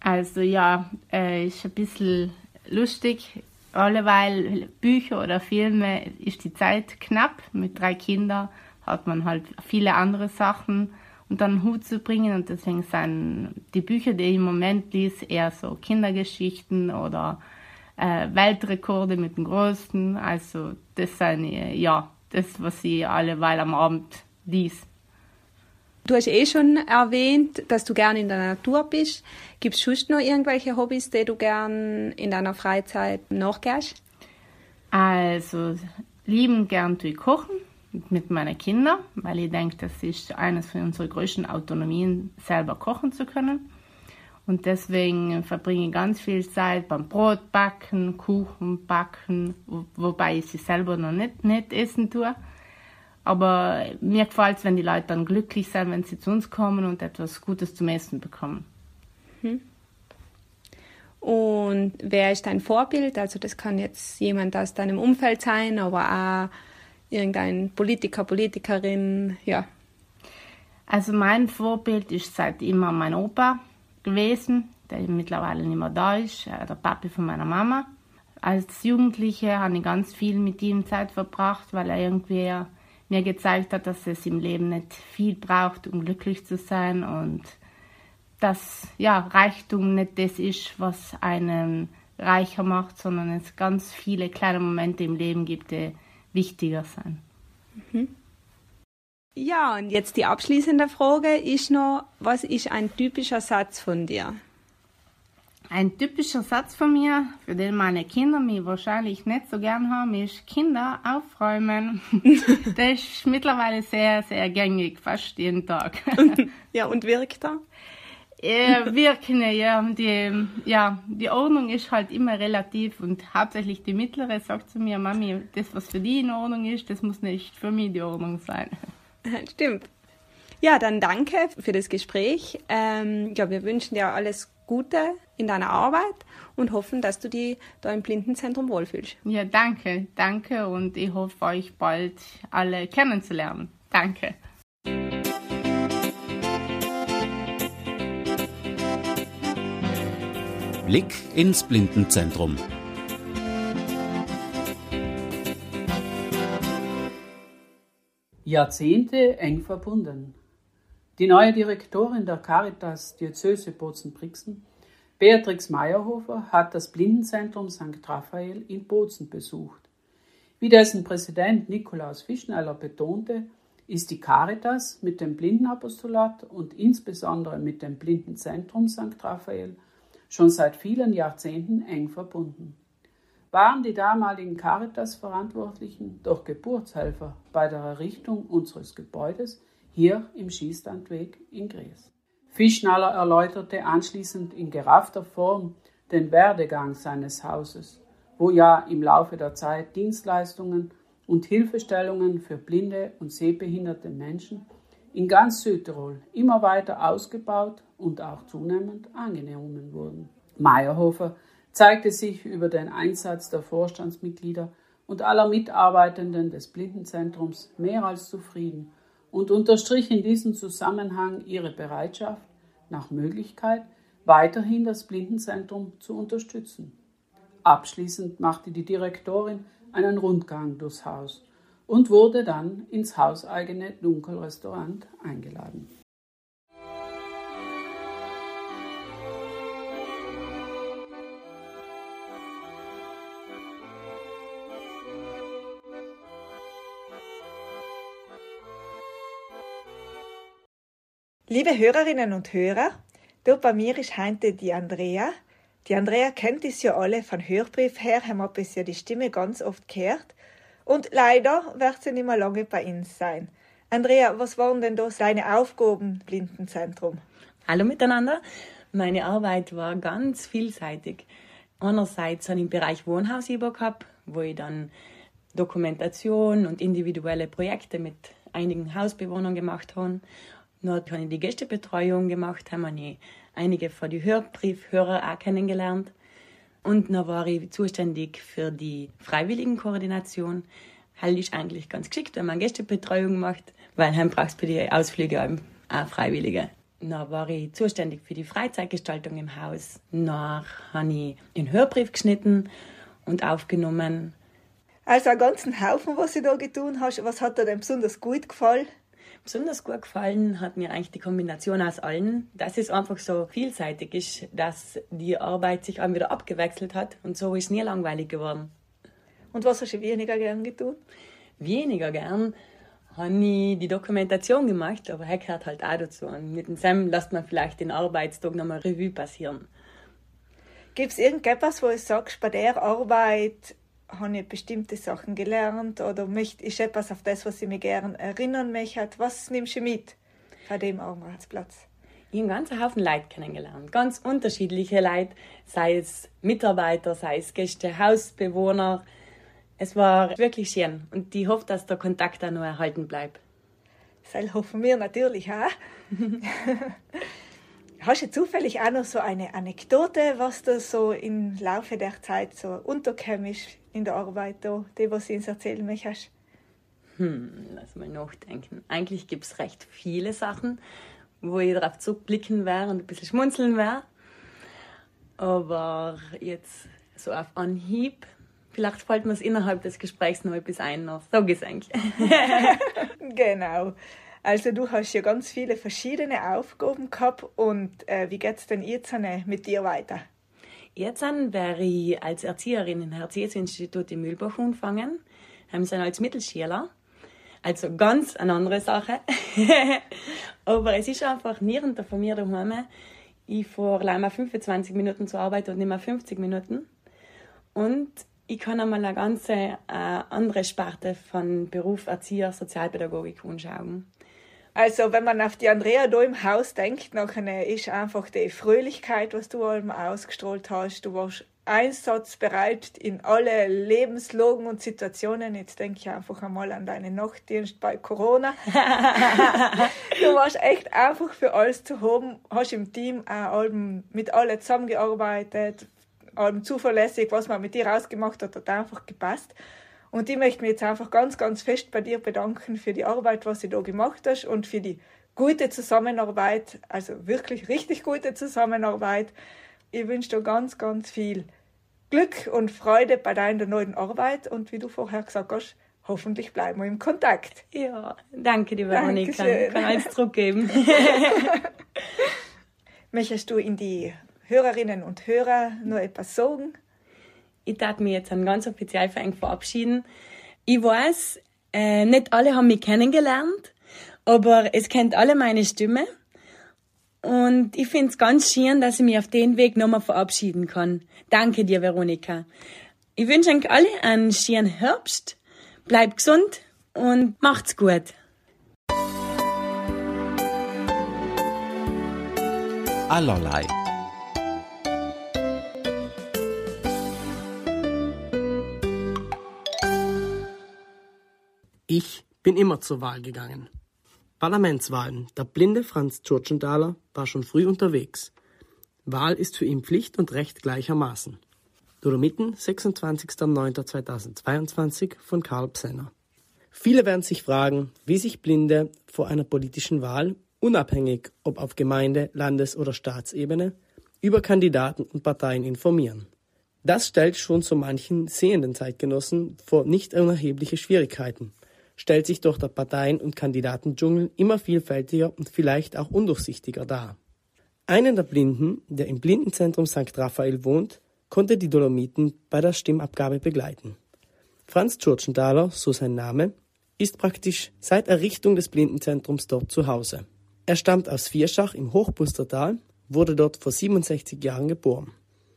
Speaker 8: Also ja, äh, ist ein bisschen lustig. Alleweil Bücher oder Filme ist die Zeit knapp. Mit drei Kindern hat man halt viele andere Sachen unter den Hut zu bringen und deswegen sind die Bücher, die ich im Moment lese, eher so Kindergeschichten oder äh, Weltrekorde mit dem Größten. Also das sind ja das, was ich alleweil am Abend lies.
Speaker 3: Du hast eh schon erwähnt, dass du gern in der Natur bist. Gibt es sonst noch irgendwelche Hobbys, die du gern in deiner Freizeit nachgehst?
Speaker 8: Also, lieben gern tue ich kochen mit meinen Kindern, weil ich denke, das ist eines von unseren größten Autonomien, selber kochen zu können. Und deswegen verbringe ich ganz viel Zeit beim Brotbacken, Kuchen backen, wobei ich sie selber noch nicht, nicht essen tue. Aber mir gefällt es, wenn die Leute dann glücklich sind, wenn sie zu uns kommen und etwas Gutes zum Essen bekommen.
Speaker 3: Hm. Und wer ist dein Vorbild? Also das kann jetzt jemand aus deinem Umfeld sein, aber auch irgendein Politiker, Politikerin, ja.
Speaker 8: Also mein Vorbild ist seit immer mein Opa gewesen, der mittlerweile nicht mehr da ist, äh, der Papi von meiner Mama. Als Jugendliche habe ich ganz viel mit ihm Zeit verbracht, weil er irgendwie mir gezeigt hat, dass es im Leben nicht viel braucht, um glücklich zu sein und dass ja, Reichtum nicht das ist, was einen reicher macht, sondern es ganz viele kleine Momente im Leben gibt, die wichtiger sind.
Speaker 3: Mhm. Ja, und jetzt die abschließende Frage ist noch, was ist ein typischer Satz von dir?
Speaker 8: Ein typischer Satz von mir, für den meine Kinder mich wahrscheinlich nicht so gern haben, ist Kinder aufräumen. Der ist mittlerweile sehr, sehr gängig, fast jeden Tag.
Speaker 3: ja, und wirkt er?
Speaker 8: Ja, wirken, ja. Die, ja, die Ordnung ist halt immer relativ und hauptsächlich die mittlere sagt zu mir, Mami, das, was für die in Ordnung ist, das muss nicht für mich die Ordnung sein.
Speaker 3: Stimmt. Ja, dann danke für das Gespräch. Ähm, ja, wir wünschen dir alles Gute in deiner Arbeit und hoffen, dass du dich da im Blindenzentrum wohlfühlst.
Speaker 8: Ja, danke, danke und ich hoffe, euch bald alle kennenzulernen. Danke.
Speaker 2: Blick ins Blindenzentrum.
Speaker 9: Jahrzehnte eng verbunden. Die neue Direktorin der Caritas Diözese Bozen-Brixen, Beatrix Meyerhofer, hat das Blindenzentrum St. Raphael in Bozen besucht. Wie dessen Präsident Nikolaus Fischneller betonte, ist die Caritas mit dem Blindenapostolat und insbesondere mit dem Blindenzentrum St. Raphael schon seit vielen Jahrzehnten eng verbunden waren die damaligen Caritas-Verantwortlichen doch Geburtshelfer bei der Errichtung unseres Gebäudes hier im Schießstandweg in Gries. Fischnaller erläuterte anschließend in geraffter Form den Werdegang seines Hauses, wo ja im Laufe der Zeit Dienstleistungen und Hilfestellungen für blinde und sehbehinderte Menschen in ganz Südtirol immer weiter ausgebaut und auch zunehmend angenommen wurden. Meyerhofer zeigte sich über den Einsatz der Vorstandsmitglieder und aller Mitarbeitenden des Blindenzentrums mehr als zufrieden und unterstrich in diesem Zusammenhang ihre Bereitschaft, nach Möglichkeit weiterhin das Blindenzentrum zu unterstützen. Abschließend machte die Direktorin einen Rundgang durchs Haus und wurde dann ins hauseigene Dunkelrestaurant eingeladen.
Speaker 1: Liebe Hörerinnen und Hörer, dort bei mir ist heute die Andrea. Die Andrea kennt es ja alle von Hörbrief her, haben wir bisher die Stimme ganz oft gehört. Und leider wird sie nicht mehr lange bei uns sein. Andrea, was waren denn da deine Aufgaben im Blindenzentrum?
Speaker 10: Hallo miteinander. Meine Arbeit war ganz vielseitig. Einerseits habe ich im Bereich Wohnhaus gehabt, wo ich dann Dokumentation und individuelle Projekte mit einigen Hausbewohnern gemacht habe. Dann habe ich die Gästebetreuung gemacht, haben ich einige von den Hörbriefhörer auch kennengelernt. Und dann war ich zuständig für die Freiwilligenkoordination. Halt ist eigentlich ganz geschickt, wenn man Gästebetreuung macht, weil dann brauchst du für die Ausflüge auch Freiwillige. Dann war ich zuständig für die Freizeitgestaltung im Haus. Dann habe ich den Hörbrief geschnitten und aufgenommen.
Speaker 1: Also einen ganzen Haufen, was du da getan hast. Was hat dir denn besonders gut gefallen?
Speaker 10: Besonders gut gefallen hat mir eigentlich die Kombination aus allen, dass es einfach so vielseitig ist, dass die Arbeit sich auch wieder abgewechselt hat und so ist nie langweilig geworden.
Speaker 1: Und was hast du weniger gern getan?
Speaker 10: Weniger gern habe ich die Dokumentation gemacht, aber er gehört halt auch dazu. Und mit dem Sam lässt man vielleicht den Arbeitstag nochmal Revue passieren.
Speaker 1: Gibt es irgendetwas, wo du sagst, bei der Arbeit habe ich bestimmte Sachen gelernt oder möchte, ist etwas auf das, was ich mich gerne erinnern möchte. Was nimmst du mit von dem Arbeitsplatz?
Speaker 10: Ich habe einen ganzen Haufen Leute kennengelernt, ganz unterschiedliche Leute, sei es Mitarbeiter, sei es Gäste, Hausbewohner. Es war wirklich schön und ich hoffe, dass der Kontakt auch noch erhalten bleibt.
Speaker 1: Das hoffen wir natürlich auch. Hast du zufällig auch noch so eine Anekdote, was da so im Laufe der Zeit so unterkämisch in der Arbeit, da, die was du uns erzählen möchtest?
Speaker 10: Hm, lass mal nachdenken. Eigentlich gibt es recht viele Sachen, wo ich darauf zurückblicken wäre und ein bisschen schmunzeln wäre. Aber jetzt so auf Anhieb, vielleicht fällt mir es innerhalb des Gesprächs noch etwas ein. Sag es eigentlich.
Speaker 1: genau. Also du hast ja ganz viele verschiedene Aufgaben gehabt und äh, wie es denn jetzt mit dir weiter?
Speaker 10: Jetzt wäre ich als Erzieherin im Herz-Institut in Mühlbach angefangen, haben sie als Mittelschüler. Also ganz eine andere Sache. Aber es ist einfach nirgends von mir daheim. Ich fahre leider 25 Minuten zur Arbeit und nicht mehr 50 Minuten. Und ich kann einmal eine ganz äh, andere Sparte von Beruf Erzieher, Sozialpädagogik anschauen.
Speaker 1: Also wenn man auf die Andrea da im Haus denkt, nachher ist einfach die Fröhlichkeit, was du allem ausgestrahlt hast. Du warst einsatzbereit in alle Lebenslagen und Situationen. Jetzt denke ich einfach einmal an deinen Nachtdienst bei Corona. du warst echt einfach für alles zu haben, hast im Team auch mit allen zusammengearbeitet, allem zuverlässig, was man mit dir ausgemacht hat, hat einfach gepasst. Und ich möchte mich jetzt einfach ganz, ganz fest bei dir bedanken für die Arbeit, was du da gemacht hast und für die gute Zusammenarbeit, also wirklich richtig gute Zusammenarbeit. Ich wünsche dir ganz, ganz viel Glück und Freude bei deiner neuen Arbeit und wie du vorher gesagt hast, hoffentlich bleiben wir im Kontakt.
Speaker 10: Ja, danke dir, Veronika. Dankeschön. Ich kann alles zurückgeben.
Speaker 1: Möchtest du in die Hörerinnen und Hörer nur etwas sagen?
Speaker 10: Ich darf mich jetzt an ganz offiziell einen verabschieden. Ich weiß, äh, nicht alle haben mich kennengelernt, aber es kennt alle meine Stimme. Und ich finde es ganz schön, dass ich mich auf den Weg nochmal verabschieden kann. Danke dir, Veronika. Ich wünsche euch alle einen schönen Herbst. Bleibt gesund und macht's gut.
Speaker 2: allerlei.
Speaker 11: Ich bin immer zur Wahl gegangen. Parlamentswahlen. Der blinde Franz Tschurtschenthaler war schon früh unterwegs. Wahl ist für ihn Pflicht und Recht gleichermaßen. Dolomiten, 26.09.2022 von Karl Psenner. Viele werden sich fragen, wie sich Blinde vor einer politischen Wahl, unabhängig ob auf Gemeinde-, Landes- oder Staatsebene, über Kandidaten und Parteien informieren. Das stellt schon so manchen sehenden Zeitgenossen vor nicht unerhebliche Schwierigkeiten, stellt sich doch der Parteien- und Kandidatendschungel immer vielfältiger und vielleicht auch undurchsichtiger dar. Einen der Blinden, der im Blindenzentrum St. Raphael wohnt, konnte die Dolomiten bei der Stimmabgabe begleiten. Franz Tschurtschenthaler, so sein Name, ist praktisch seit Errichtung des Blindenzentrums dort zu Hause. Er stammt aus Vierschach im Hochbustertal, wurde dort vor 67 Jahren geboren.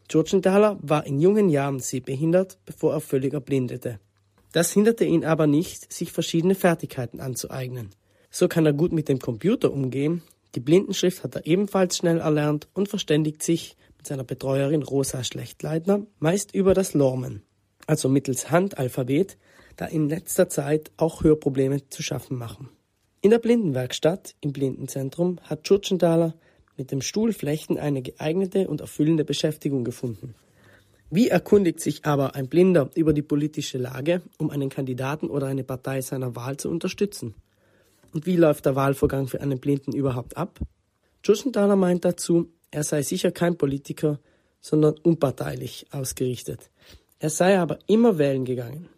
Speaker 11: Tschurtschenthaler war in jungen Jahren sehbehindert, bevor er völlig erblindete. Das hinderte ihn aber nicht, sich verschiedene Fertigkeiten anzueignen. So kann er gut mit dem Computer umgehen, die Blindenschrift hat er ebenfalls schnell erlernt und verständigt sich mit seiner Betreuerin Rosa Schlechtleitner meist über das Lormen, also mittels Handalphabet, da in letzter Zeit auch Hörprobleme zu schaffen machen. In der Blindenwerkstatt im Blindenzentrum hat Tschurtschenthaler mit dem Stuhlflechten eine geeignete und erfüllende Beschäftigung gefunden. Wie erkundigt sich aber ein Blinder über die politische Lage, um einen Kandidaten oder eine Partei seiner Wahl zu unterstützen? Und wie läuft der Wahlvorgang für einen Blinden überhaupt ab? Tschurtschenthaler meint dazu, er sei sicher kein Politiker, sondern unparteilich ausgerichtet. Er sei aber immer wählen gegangen.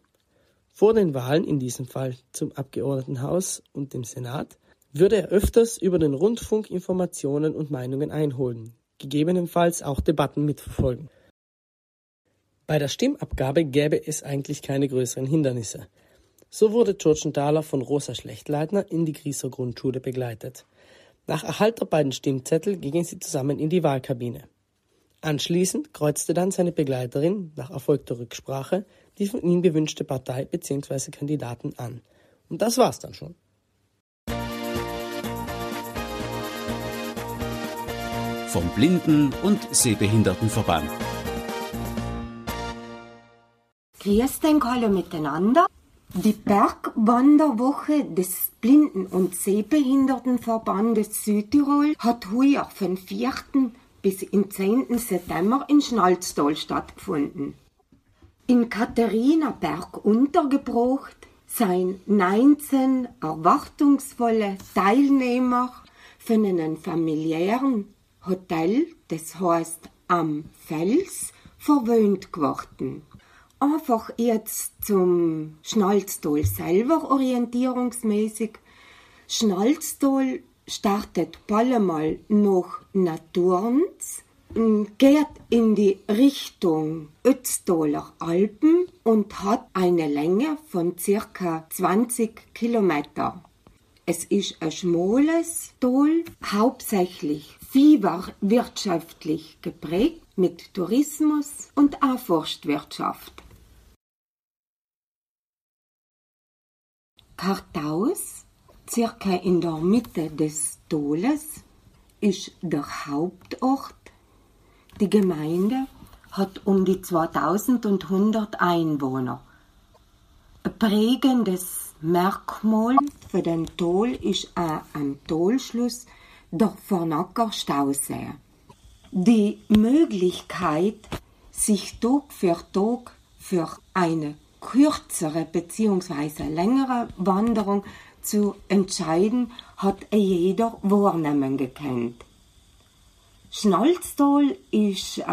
Speaker 11: Vor den Wahlen, in diesem Fall zum Abgeordnetenhaus und dem Senat, würde er öfters über den Rundfunk Informationen und Meinungen einholen, gegebenenfalls auch Debatten mitverfolgen. Bei der Stimmabgabe gäbe es eigentlich keine größeren Hindernisse. So wurde Tschurtschenthaler von Rosa Schlechtleitner in die Grieser Grundschule begleitet. Nach Erhalt der beiden Stimmzettel gingen sie zusammen in die Wahlkabine. Anschließend kreuzte dann seine Begleiterin nach erfolgter Rücksprache die von ihm gewünschte Partei bzw. Kandidaten an. Und das war's dann schon.
Speaker 2: Vom Blinden- und Sehbehindertenverband.
Speaker 12: Den alle miteinander. Die Bergwanderwoche des Blinden- und Sehbehindertenverbandes Südtirol hat heuer vom 4. bis im 10. September in Schnalzdal stattgefunden. In Katharinaberg untergebracht seien 19 erwartungsvolle Teilnehmer von einem familiären Hotel, das heißt am Fels, verwöhnt geworden. Einfach jetzt zum Schnalzdol selber orientierungsmäßig. Schnalzdol startet Pallemal nach Naturns, geht in die Richtung Ötztaler Alpen und hat eine Länge von circa 20 Kilometer. Es ist ein schmales Tal, hauptsächlich viehwirtschaftlich geprägt mit Tourismus und auch Forstwirtschaft. Kartaus, circa in der Mitte des Tales, ist der Hauptort. Die Gemeinde hat um die 2100 Einwohner. Ein prägendes Merkmal für den Tal ist auch am Talschluss der Vernacker Stausee. Die Möglichkeit, sich Tag für Tag für eine kürzere bzw. längere Wanderung zu entscheiden, hat jeder wahrnehmen gekannt. Schnalztal ist äh,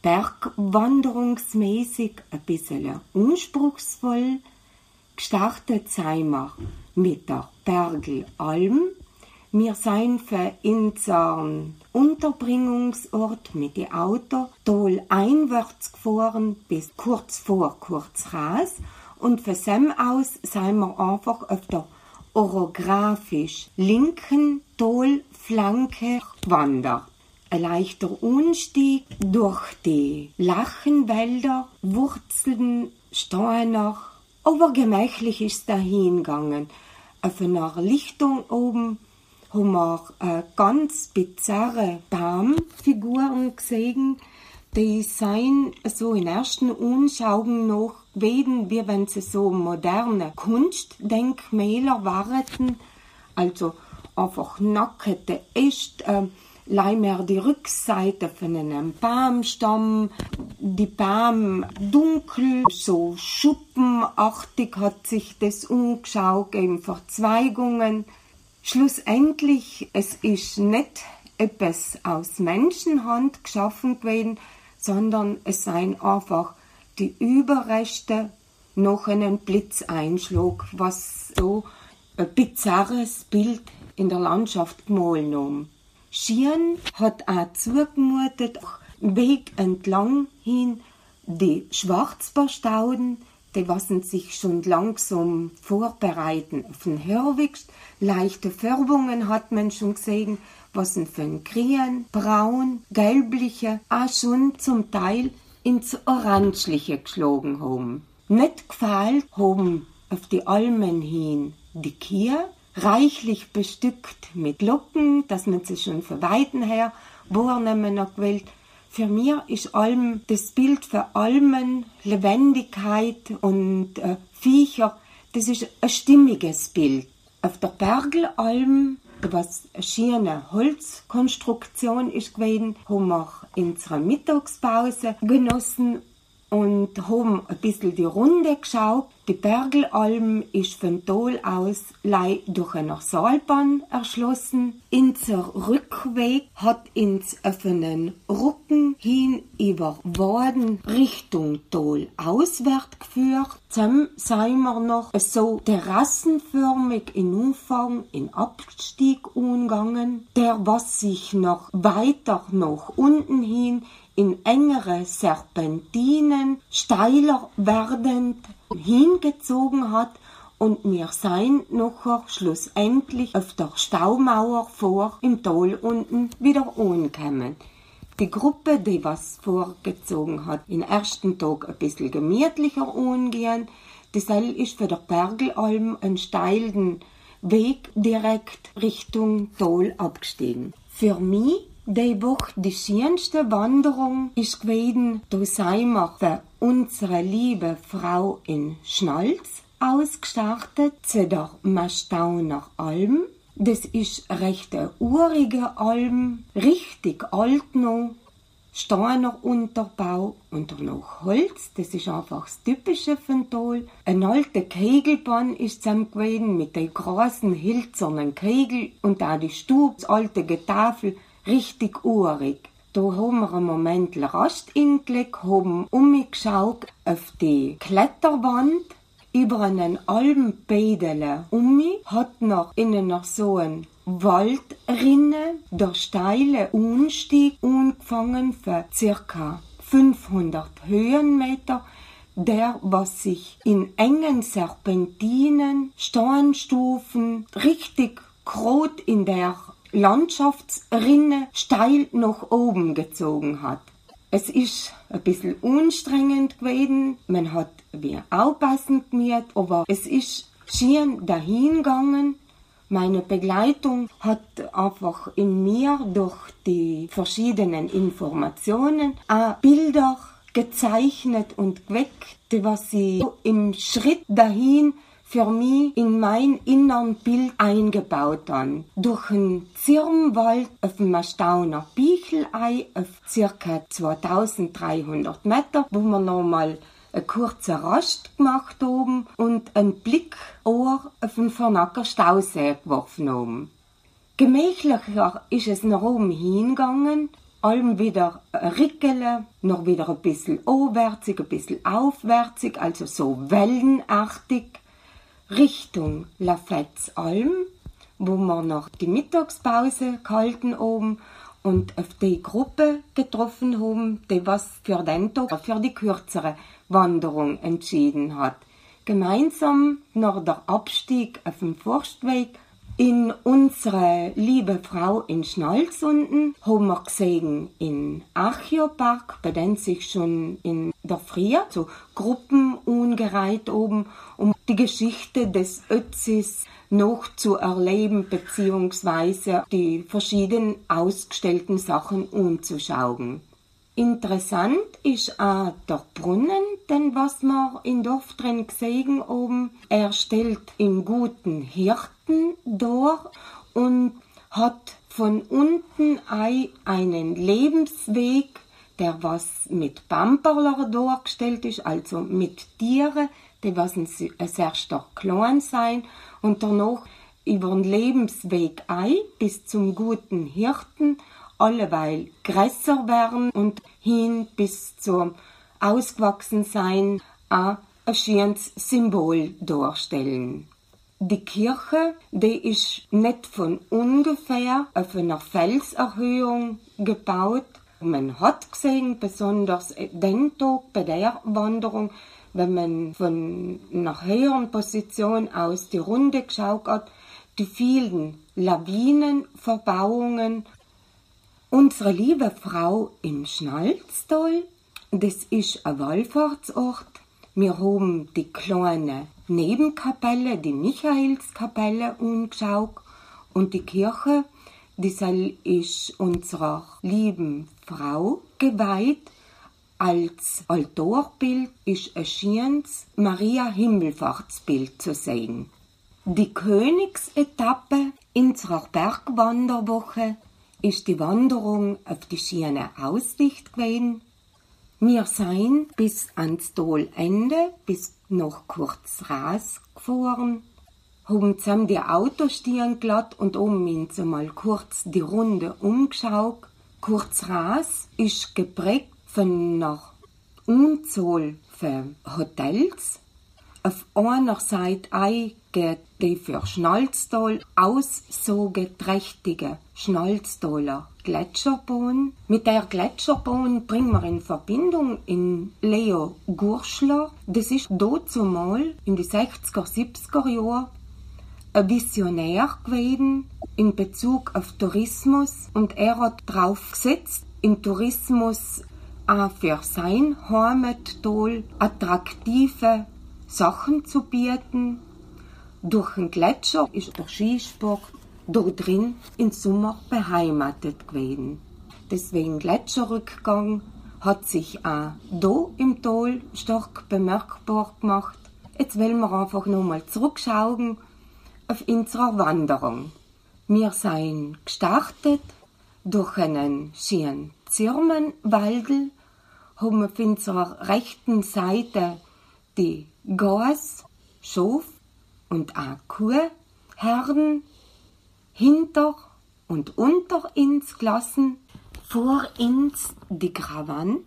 Speaker 12: bergwanderungsmäßig ein bisschen anspruchsvoll. Gestartet sind wir mit der Bergelalm. Wir sind für unseren Unterbringungsort mit dem Auto Tal einwärts gefahren bis kurz vor Kurzras und von dem aus sind wir einfach auf der orographisch linken Talflanke wandert. Ein leichter Unstieg durch die Lachenwälder, Wurzeln, Steiner, aber gemächlich ist dahin gegangen. Auf einer Lichtung oben haben wir äh, ganz bizarre Baumfiguren gesehen, die seien so in ersten Anschauen noch gewesen, wie wenn sie so moderne Kunstdenkmäler waren. Also einfach nackte, echt, äh, mehr die Rückseite von einem Baumstamm, die Baum dunkel, so schuppenartig hat sich das umgeschaut, eben Verzweigungen. Schlussendlich, es ist nicht etwas aus Menschenhand geschaffen gewesen, sondern es seien einfach die Überreste noch einen Blitzeinschlag, was so ein bizarres Bild in der Landschaft gemahlen haben. Schien hat auch zugemutet, Weg entlang hin die Schwarzbarstauden, die wassen sich schon langsam vorbereiten auf den Herbst. Leichte Färbungen hat man schon gesehen, was von grün, braun, gelbliche, auch schon zum Teil ins Orangeliche geschlagen haben. Nicht gefällt haben auf die Almen hin die Kier, reichlich bestückt mit Locken, dass man sie schon von Weiten her wahrnehmen noch gewählt. Für mich ist Alm das Bild für Almen, Lebendigkeit und äh, Viecher, das ist ein stimmiges Bild. Auf der Bergelalm was eine schöne Holzkonstruktion ist gewesen, haben wir unsere Mittagspause genossen und haben ein bisschen die Runde geschaut. Die Bergelalm ist von Tol aus durch eine Saalbahn erschlossen. Unser Rückweg hat uns auf einen Rücken hin über Waden Richtung Tol auswärts geführt. Dann sind wir noch so terrassenförmig in Umfang in Abstieg umgegangen, der was sich noch weiter nach unten hin in engere Serpentinen steiler werdend hingezogen hat und mir sein nachher schlussendlich auf der Staumauer vor im Tal unten wieder ankommen. Die Gruppe, die was vorgezogen hat, in ersten Tag ein bisschen gemütlicher umgehen, das ist für der Bergelalm einen steilen Weg direkt Richtung Tal abgestiegen. Für mich die Woche die schönste Wanderung ist gewesen, wir für unsere liebe Frau in Schnalz ausgestartet zu der Mastauner Alm. Das ist recht eine urige Alm, richtig alt noch, Steiner Unterbau und noch Holz, das ist einfach das Typische von Tal. Ein alter Kegelbahn ist zusammen mit den großen hilzernen Kegel und da die Stube, das alte Getafel, richtig urig. Da haben wir einen Moment Rast ingelegt, haben umgeschaut auf die Kletterwand, über einen Almbädele um hat noch innen noch so ein Waldrinne, der steile Unstieg angefangen für circa 500 Höhenmeter, der was sich in engen Serpentinen, Steinstufen richtig grot in der Landschaftsrinne steil nach oben gezogen hat. Es ist ein bisschen anstrengend gewesen, man hat wie aufpassen gemerkt, aber es ist schön dahingegangen. Meine Begleitung hat einfach in mir durch die verschiedenen Informationen auch Bilder gezeichnet und geweckt, was sie im Schritt dahin für mich in mein innern Bild eingebaut an. Durch einen Zirnwald auf dem Stauner Bichelei auf circa 2300 Meter, wo wir nochmal eine kurze Rast gemacht haben und einen Blick auf den Vernacker Stausee geworfen haben. Gemächlicher ist es nach oben hingegangen, allem wieder Rickele, noch wieder ein bisschen aufwärtsig, ein bisschen aufwärtsig, also so wellenartig. Richtung Lafetzalm, wo wir noch die Mittagspause gehalten haben und auf die Gruppe getroffen haben, die was für den Tag, für die kürzere Wanderung entschieden hat. Gemeinsam nach der Abstieg auf dem Forstweg in unsere liebe Frau in Schnalzunden haben wir gesehen in Archeopark, bei dem sich schon in der Früh so Gruppen ungereiht oben, um die Geschichte des Ötzis noch zu erleben beziehungsweise die verschiedenen ausgestellten Sachen umzuschauen. Interessant ist auch der Brunnen, denn was man in Dorf drin gesehen oben, er stellt im guten Hirten dar und hat von unten einen Lebensweg, der was mit Pamperler dargestellt ist, also mit Tieren, die was sehr stark klein sein und danach über den Lebensweg ein bis zum guten Hirten alleweil größer werden und hin bis zum Ausgewachsensein ein schönes Symbol darstellen. Die Kirche, die ist nicht von ungefähr auf einer Felserhöhung gebaut. Man hat gesehen, besonders den Tag bei der Wanderung, wenn man von einer höheren Position aus die Runde geschaut hat, die vielen Lawinenverbauungen Unsere liebe Frau im Schnalztal, das ist ein Wallfahrtsort. Wir haben die kleine Nebenkapelle, die Michaelskapelle angeschaut und die Kirche, die ist unserer lieben Frau geweiht. Als Altarbild ist ein schönes Maria Himmelfahrtsbild zu sehen. Die Königsetappe unserer Bergwanderwoche ist die Wanderung auf die Schiene Aussicht gewesen. Wir sind bis ans Dolende, bis noch kurz Ras gefahren, haben zusammen die Autostieren glatt und um uns kurz die Runde umgeschaut. Kurz Ras ist geprägt von einer Unzahl von Hotels. Auf einer Seite ein geht die für Schnalztal aussageträchtige Schnalztaler Gletscherbahn. Mit der Gletscherbahn bringen wir in Verbindung in Leo Gurschler. Das ist dazumal in die 60er, 70er Jahre ein Visionär gewesen in Bezug auf Tourismus und er hat drauf gesetzt, im Tourismus auch für sein Heimattal attraktive Sachen zu bieten, durch den Gletscher ist der Skisport dort drin im Sommer beheimatet gewesen. Deswegen Gletscherrückgang hat sich auch da im Tal stark bemerkbar gemacht. Jetzt wollen wir einfach nochmal zurückschauen auf unsere Wanderung. Wir sind gestartet durch einen schönen Zirmenwaldel, haben auf unserer rechten Seite die Gas, Schof und auch Kurherden hinter und unter ins gelassen, vor ins die Gravant,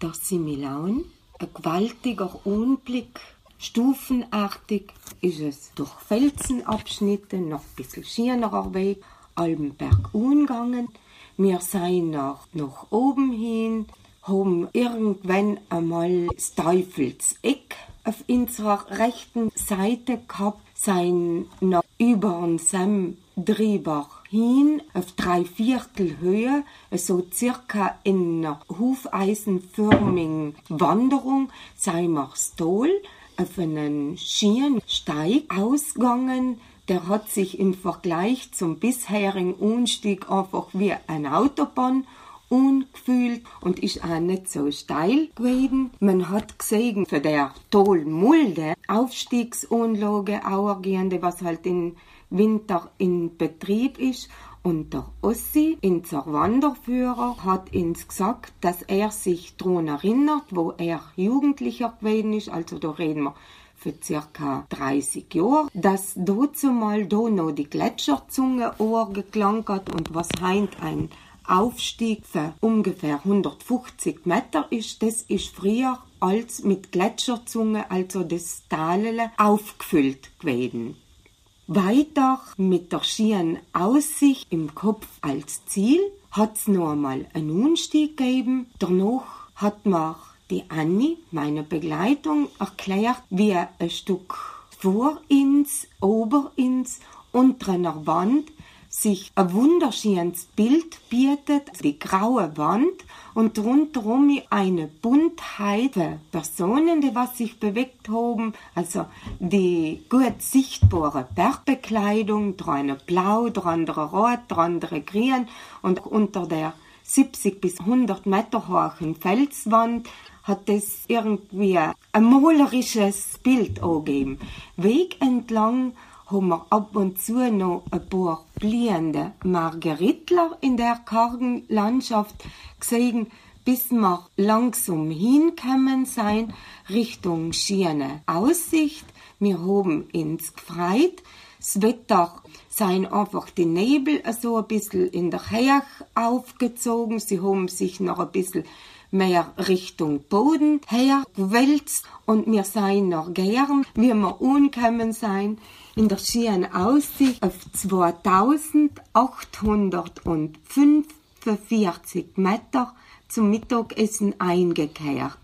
Speaker 12: der Similaun, ein gewaltiger Anblick, stufenartig ist es. Durch Felsenabschnitte, noch ein bisschen schienerer Weg, Albenberg umgegangen. Wir sind nach, nach oben hin, haben irgendwann einmal das Teufelseck auf unserer rechten Seite gehabt, sein noch über unsem drüber hin auf drei Viertel Höhe, so circa in einer hufeisenförmigen Wanderung, sei wir Stol auf einen Schienensteig ausgegangen, der hat sich im Vergleich zum bisherigen Unstieg einfach wie eine Autobahn ungefühlt und ist auch nicht so steil gewesen. Man hat gesehen, für der Tolmulde Aufstiegsanlage auergehende, was halt im Winter in Betrieb ist. Und der Ossi, unser Wanderführer, hat uns gesagt, dass er sich daran erinnert, wo er Jugendlicher gewesen ist, also da reden wir für circa 30 Jahre, dass dazu mal da noch die Gletscherzunge geklangt hat und was heint ein Aufstieg für ungefähr 150 Meter ist, das ist früher als mit Gletscherzunge, also das Tal, aufgefüllt gewesen. Weiter mit der schieren Aussicht im Kopf als Ziel hat's noch einmal einen Unstieg gegeben. Danach hat mir die Annie, meine Begleitung, erklärt, wie ein Stück vor uns, ober uns, unter einer Wand sich ein wunderschönes Bild bietet, die graue Wand und rundherum eine Buntheit von Personen, die was sich bewegt haben, also die gut sichtbare Bergbekleidung, der eine blau, der andere rot, der andere grün und unter der 70 bis 100 Meter hohen Felswand hat es irgendwie ein malerisches Bild angegeben. Weg entlang haben wir ab und zu noch ein paar blühende Margeritler in der kargen Landschaft gesehen, bis wir langsam hinkommen sein Richtung schiene Aussicht. Wir haben ins gefreut. Das Wetter seien einfach die Nebel so ein bisschen in der Heach aufgezogen. Sie haben sich noch ein bisschen mehr Richtung Boden hergewälzt und wir seien noch gern, wie wir unkommen sein, in der schieren Aussicht auf 2845 Meter zum Mittagessen eingekehrt.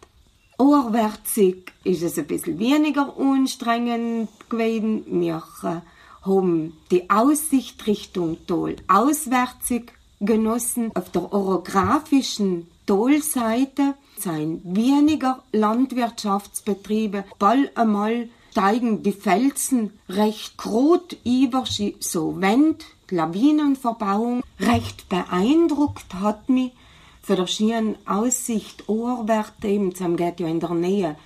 Speaker 12: Ohrwärtsig ist es ein bisschen weniger anstrengend gewesen. Wir äh, haben die Aussicht Richtung Tal auswärtsig genossen. Auf der orographischen Talseite sind weniger Landwirtschaftsbetriebe. Bald einmal steigen die Felsen recht grot über, so Wend, Lawinenverbauung. Recht beeindruckt hat mich für der schieren Aussicht Ohrwerte, eben, zum geht ja in der Nähe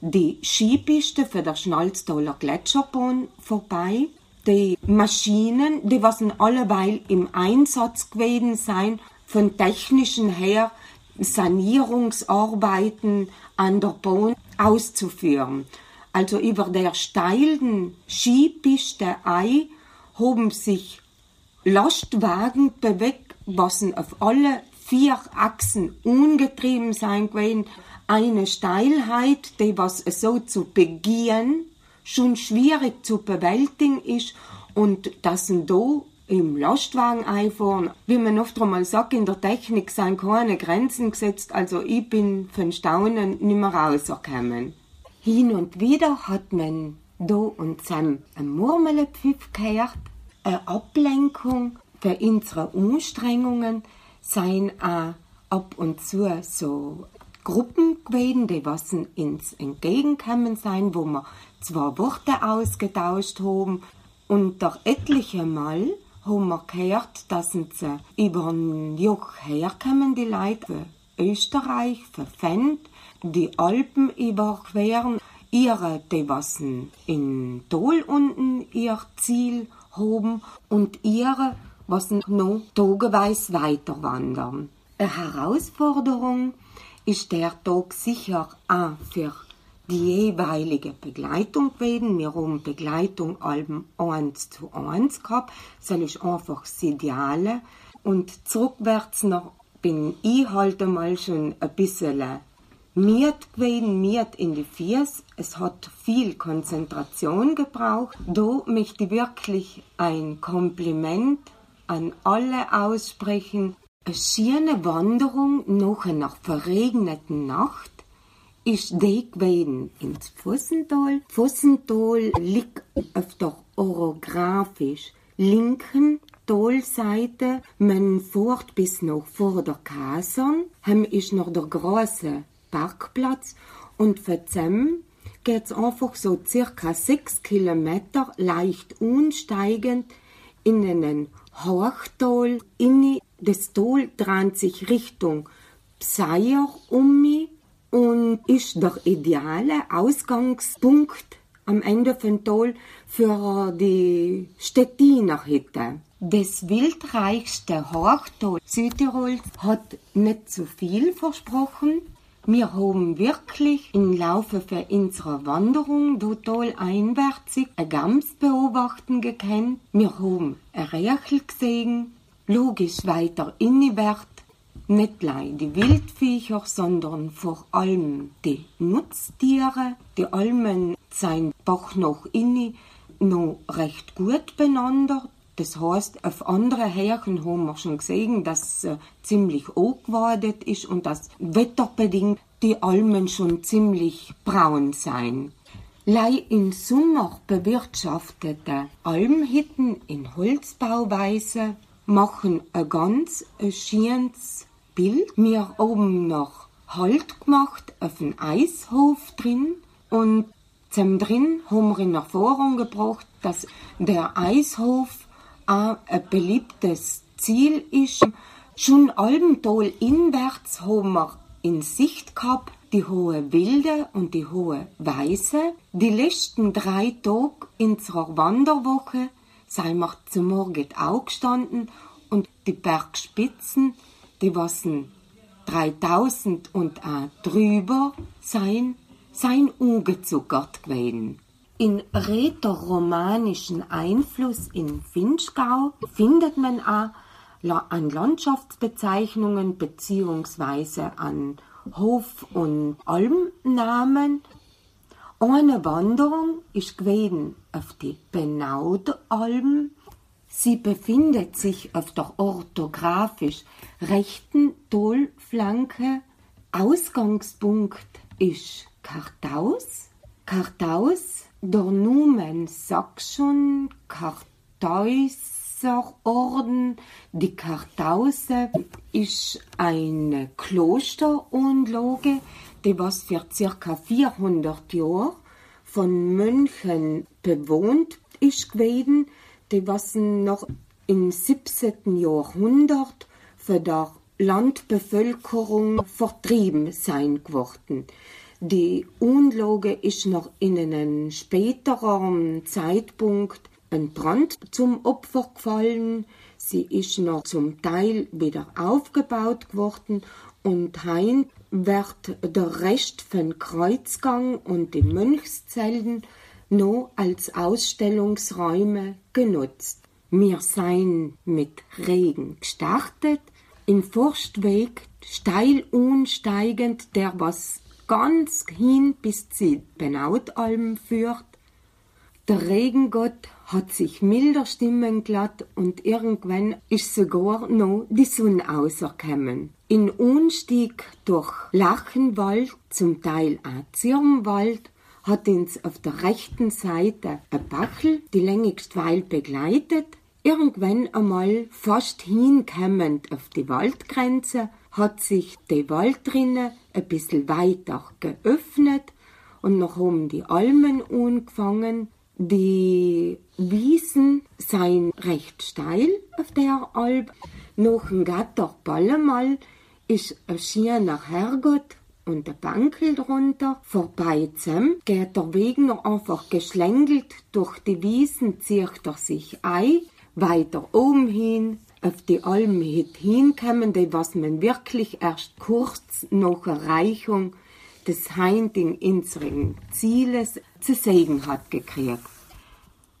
Speaker 12: die Skipiste für der Schnalztaler Gletscherbahn vorbei. Die Maschinen, die was alleweil im Einsatz gewesen sein, von technischen her Sanierungsarbeiten an der Bahn auszuführen. Also über der steilen Skipiste Ei haben sich Lastwagen bewegt, was auf alle vier Achsen ungetrieben sein gewesen. Eine Steilheit, die was so zu begehen schon schwierig zu bewältigen ist und das sind da im Lastwagen einfahren. Wie man oft einmal sagt, in der Technik sind keine Grenzen gesetzt, also ich bin von Staunen nicht mehr rausgekommen. Hin und wieder hat man da und Sam ein Murmelepfiff gehört, eine Ablenkung für unsere Anstrengungen, seien auch ab und zu so Gruppen gewesen, die was ins Entgegenkommen sein, wo wir zwei Worte ausgetauscht haben. Und doch etliche Mal haben wir gehört, dass sie über ein Joch herkommen, die Leute Österreich, für Fendt, die Alpen überqueren, ihre, was in Dol unten ihr Ziel haben und ihre, was noch tageweise weiter wandern. Eine Herausforderung ist der Tag sicher auch für die jeweilige Begleitung gewesen. Wir haben Begleitung allem eins zu eins gehabt. Das ist einfach das Ideale. Und zurückwärts noch bin ich halt einmal schon ein bisschen miert gewesen, miert in die Fies. Es hat viel Konzentration gebraucht. Da möchte ich wirklich ein Kompliment an alle aussprechen. Eine schöne Wanderung nach einer verregneten Nacht ist die gewesen ins Fussental. Fussental liegt auf der orographisch linken Talseite. Man fährt bis noch vor der Kasern. Hem ist noch der große Parkplatz und für dem geht's einfach so circa sechs Kilometer leicht unsteigend in einen Hochtal. In das Tal dreht sich Richtung Pseier um mich und ist der ideale Ausgangspunkt am Ende von Tal für die Stettiner Hütte. Das wildreichste Hochtal Südtirols hat nicht zu viel versprochen. Wir haben wirklich im Laufe für unsere Wanderung total einwärtig ein Gams beobachten gekannt. Wir haben ein Rechel gesehen, logisch weiter inniwärts nicht allein die Wildviecher, sondern vor allem die Nutztiere. Die Almen sind Bach noch inni noch recht gut beieinander. Das heißt, auf andere Härchen haben wir schon gesehen, dass äh, ziemlich angewartet ist und dass wetterbedingt die Almen schon ziemlich braun sein. Lei in Sommer bewirtschaftete Almhitten in Holzbauweise machen ein ganz schönes Bild. Wir oben noch Halt gemacht auf dem Eishof drin und zum drin haben wir in Erfahrung gebracht, dass der Eishof ein beliebtes Ziel ist. Schon Albental inwärts haben wir in Sicht gehabt, die hohe Wilde und die hohe Weiße. Die letzten drei Tage unserer Wanderwoche sei wir zum Morgen aufgestanden und die Bergspitzen, die wassen 3000 und auch drüber sein, sein ungezuckert gewesen. In rätoromanischen Einfluss in Finchgau findet man auch an Landschaftsbezeichnungen beziehungsweise an Hof- und Almnamen. Eine Wanderung ist gewesen auf die Benaudalm. Sie befindet sich auf der orthografisch rechten Talflanke. Ausgangspunkt ist Kartaus. Kartaus, der Numen sagt schon, Kartaus Orden. Die Kartause ist eine Klosteranlage, die was für circa 400 Jahre von Mönchen bewohnt ist gewesen, die was noch im 17. Jahrhundert für der Landbevölkerung vertrieben sein geworden. Die Anlage ist noch in einem späteren Zeitpunkt ein Brand zum Opfer gefallen. Sie ist noch zum Teil wieder aufgebaut worden und hein wird der Rest von Kreuzgang und die Mönchszellen noch als Ausstellungsräume genutzt. Wir seien mit Regen gestartet, in Forstweg steil unsteigend, der was ganz hin bis zu Benautalm führt. Der Regengott hat sich milder stimmen glatt und irgendwann ist sogar noch die Sonne auserkommen. In Unstieg durch Lachenwald, zum Teil auch Zirnwald, hat uns auf der rechten Seite ein Bachel die längst Weil begleitet. Irgendwann einmal fast hinkommend auf die Waldgrenze hat sich die Waldrinne ein bisschen weiter geöffnet und noch haben die Almen angefangen die Wiesen seien recht steil auf der Alp. Noch ein Gatter Ballemal ist ein schöner Herrgott und der Bankel drunter. Vorbei zusammen geht der Weg noch einfach geschlängelt durch die Wiesen, zieht er sich ein. Weiter oben hin auf die Alm hinkommen, die was man wirklich erst kurz nach Erreichung des heintigen unseren Zieles zu sehen hat gekriegt.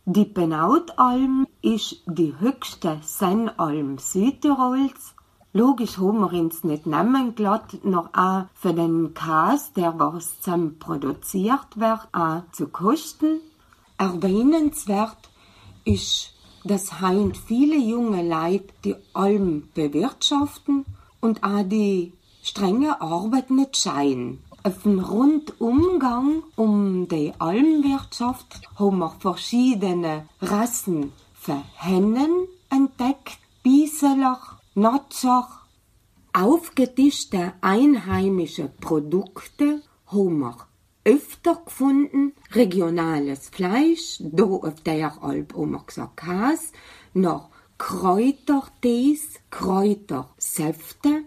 Speaker 12: Die Benautalm ist die höchste Sennalm Südtirols. Logisch haben wir uns nicht nehmen glatt, noch auch für den Käse, der was zusammen produziert wird, auch zu kosten. Erwähnenswert ist, dass heint viele junge Leute die Alm bewirtschaften und auch die strenge Arbeit nicht scheinen. Dem Rundumgang um die Almwirtschaft haben wir verschiedene Rassen für Hennen entdeckt, Bieseler, Natscher, aufgetischte einheimische Produkte haben wir öfter gefunden, regionales Fleisch, da auf der Alp Käse, noch Kräutertees, Kräutersäfte,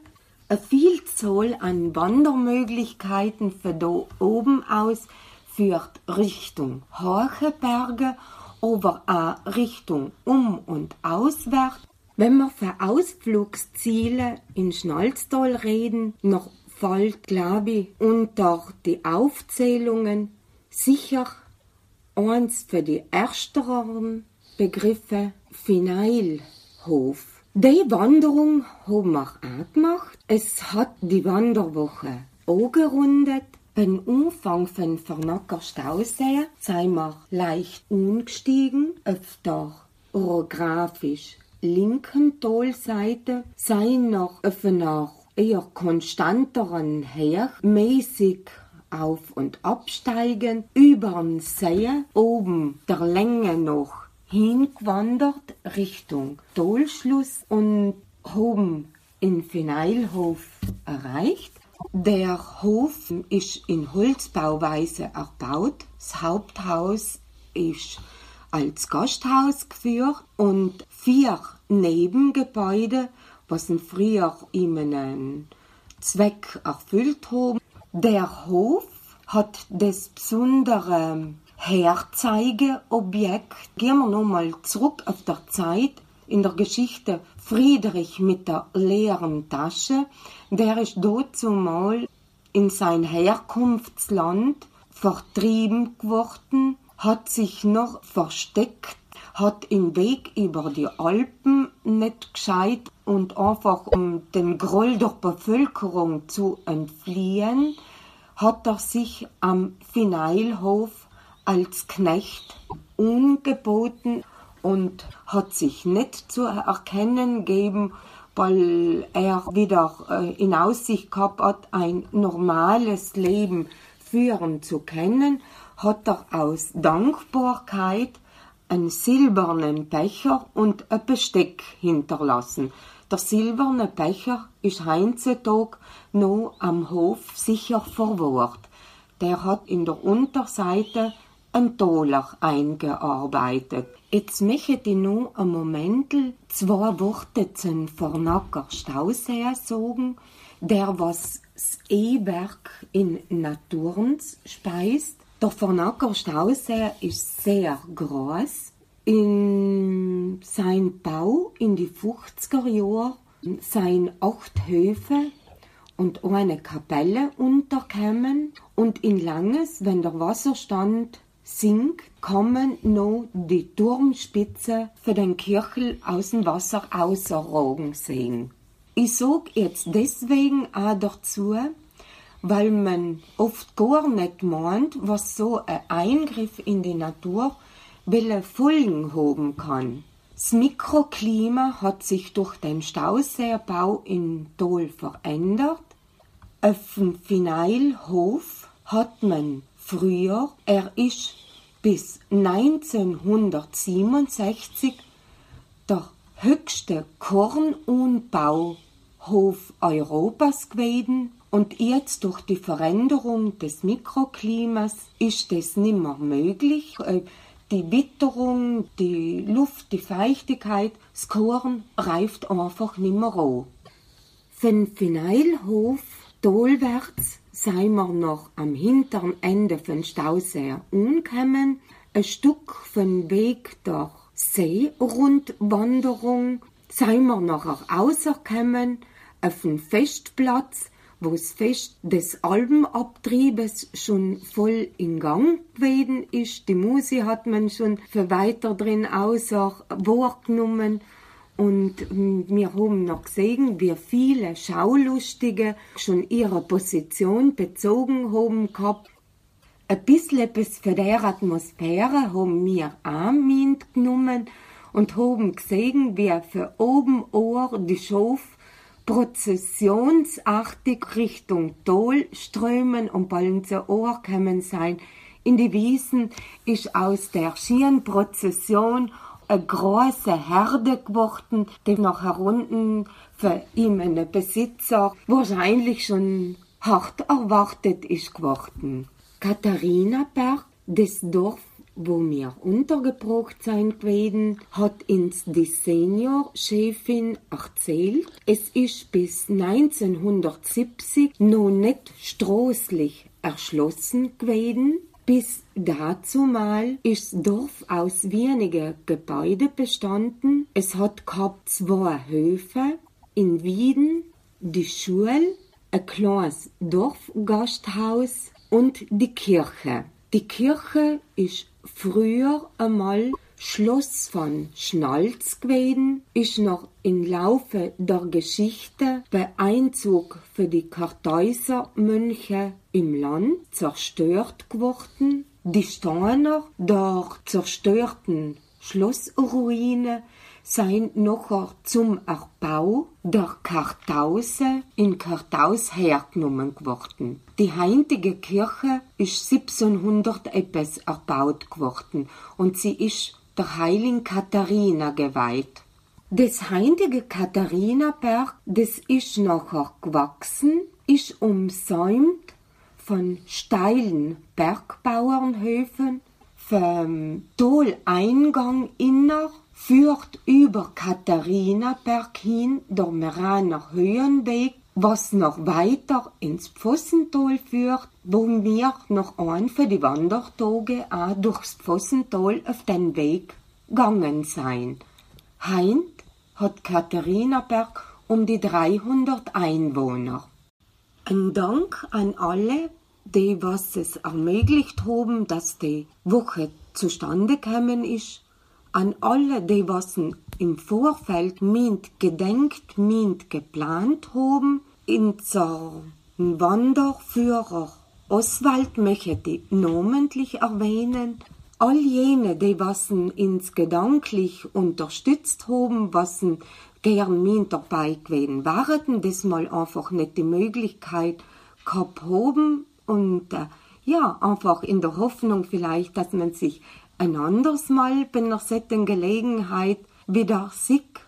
Speaker 12: eine Vielzahl an Wandermöglichkeiten von da oben aus führt Richtung Horcheberge, aber auch Richtung Um- und Auswärts. Wenn wir für Ausflugsziele in Schnalztal reden, noch glaube ich, unter die Aufzählungen sicher eins für die ersteren Begriffe Fineilhof. Die Wanderung haben wir auch gemacht. Es hat die Wanderwoche angerundet. Beim Umfang von Vernacker Stausee sind wir leicht umgestiegen auf der orographisch linken Talseite, sind noch auf einer eher konstanteren Her mäßig auf- und absteigen, übern See, oben der Länge noch hingewandert Richtung Dolschluss und haben in Feneilhof erreicht. Der Hof ist in Holzbauweise erbaut. Das Haupthaus ist als Gasthaus geführt und vier Nebengebäude, was in früher ihm einen Zweck erfüllt haben. Der Hof hat das besondere Herzeigeobjekt. Gehen wir nochmal zurück auf der Zeit in der Geschichte Friedrich mit der leeren Tasche. Der ist dazu mal in sein Herkunftsland vertrieben geworden, hat sich noch versteckt, hat den Weg über die Alpen nicht gescheit und einfach um den Groll der Bevölkerung zu entfliehen, hat er sich am Fineilhof als Knecht ungeboten und hat sich nicht zu erkennen gegeben, weil er wieder äh, in Aussicht gehabt hat, ein normales Leben führen zu können, hat er aus Dankbarkeit einen silbernen Becher und ein Besteck hinterlassen. Der silberne Becher ist heutzutage noch am Hof sicher verwahrt. Der hat in der Unterseite ein Dollar eingearbeitet. Jetzt möchte ich noch einen Moment zwei Worte zum Vernacker Stauseer sagen, der was das E-Werk in Naturns speist. Der Vernacker Stauseer ist sehr groß. In sein Bau in die 50er Jahre sein acht Höfe und eine Kapelle unterkämen und in Langes, wenn der Wasserstand sinkt, kommen noch die Turmspitze für den Kirchel aus dem Wasser außerrogen sehen. Ich sag jetzt deswegen auch dazu, weil man oft gar nicht meint, was so ein Eingriff in die Natur welche Folgen haben kann. Das Mikroklima hat sich durch den Stauseebau in Dol verändert. Auf dem Fineilhof hat man früher, er ist bis 1967 der höchste Kornunbauhof Europas gewesen und jetzt durch die Veränderung des Mikroklimas ist es nimmer möglich. Die Witterung, die Luft, die Feuchtigkeit, das Korn reift einfach nimmer an. Von Fineilhof dolwärts sei wir noch am hinteren Ende von Stausee angekommen, ein Stück von Weg der Seerundwanderung, sei wir nachher rausgekommen auf den Festplatz, wo das Fest des Albenabtriebes schon voll in Gang gewesen ist. Die Musik hat man schon für weiter drin außer wahrgenommen. Und wir haben noch gesehen, wie viele Schaulustige schon ihre Position bezogen haben gehabt. Ein bisschen etwas für die Atmosphäre haben wir auch mitgenommen und haben gesehen, wie für oben Ohr die Schof prozessionsartig Richtung Dol strömen und bald zu Ohr kommen sein. In die Wiesen ist aus der Schienprozession eine große Herde geworden, die nach herunten für ihn einen Besitzer wahrscheinlich schon hart erwartet ist geworden. Katharinaberg, das Dorf, wo wir untergebracht sein gewesen, hat uns die Senior-Chefin erzählt, es ist bis 1970 noch nicht stroßlich erschlossen gewesen. Bis dazu mal ist Dorf aus wenigen Gebäuden bestanden. Es hat gehabt zwei Höfe in Wieden, die Schule, ein kleines Dorfgasthaus und die Kirche. Die Kirche ist früher einmal Schloss von Schnalz gewesen, ist noch im Laufe der Geschichte bei Einzug für die Kartäuser Mönche im Land zerstört geworden. Die Steiner der zerstörten Schlossruine sind nachher zum Erbau der Kartause in Kartaus hergenommen geworden. Die heutige Kirche ist 1700 etwas erbaut geworden und sie ist der Heiligen Katharina geweiht. Das heutige Katharinaberg, das ist nachher gewachsen, ist umsäumt von steilen Bergbauernhöfen, vom Toleingang inner führt über Katharinaberg hin der Meraner Höhenweg, was noch weiter ins Pfossental führt, wo wir noch ein für die Wandertage auch durchs Pfossental auf den Weg gegangen sein. Heint hat Katharinaberg um die 300 Einwohner. Ein Dank an alle, die was es ermöglicht haben, dass die Woche zustande gekommen ist, an alle, die was im Vorfeld mint gedenkt, mint geplant haben, in Wanderführer Oswald möchte ich namentlich erwähnen, all jene, die was ins gedanklich unterstützt haben, was gern mit dabei gewesen waren, das mal einfach nicht die Möglichkeit gehabt haben und äh, ja, einfach in der Hoffnung vielleicht, dass man sich ein anderes Mal bei einer solchen Gelegenheit wieder sieht.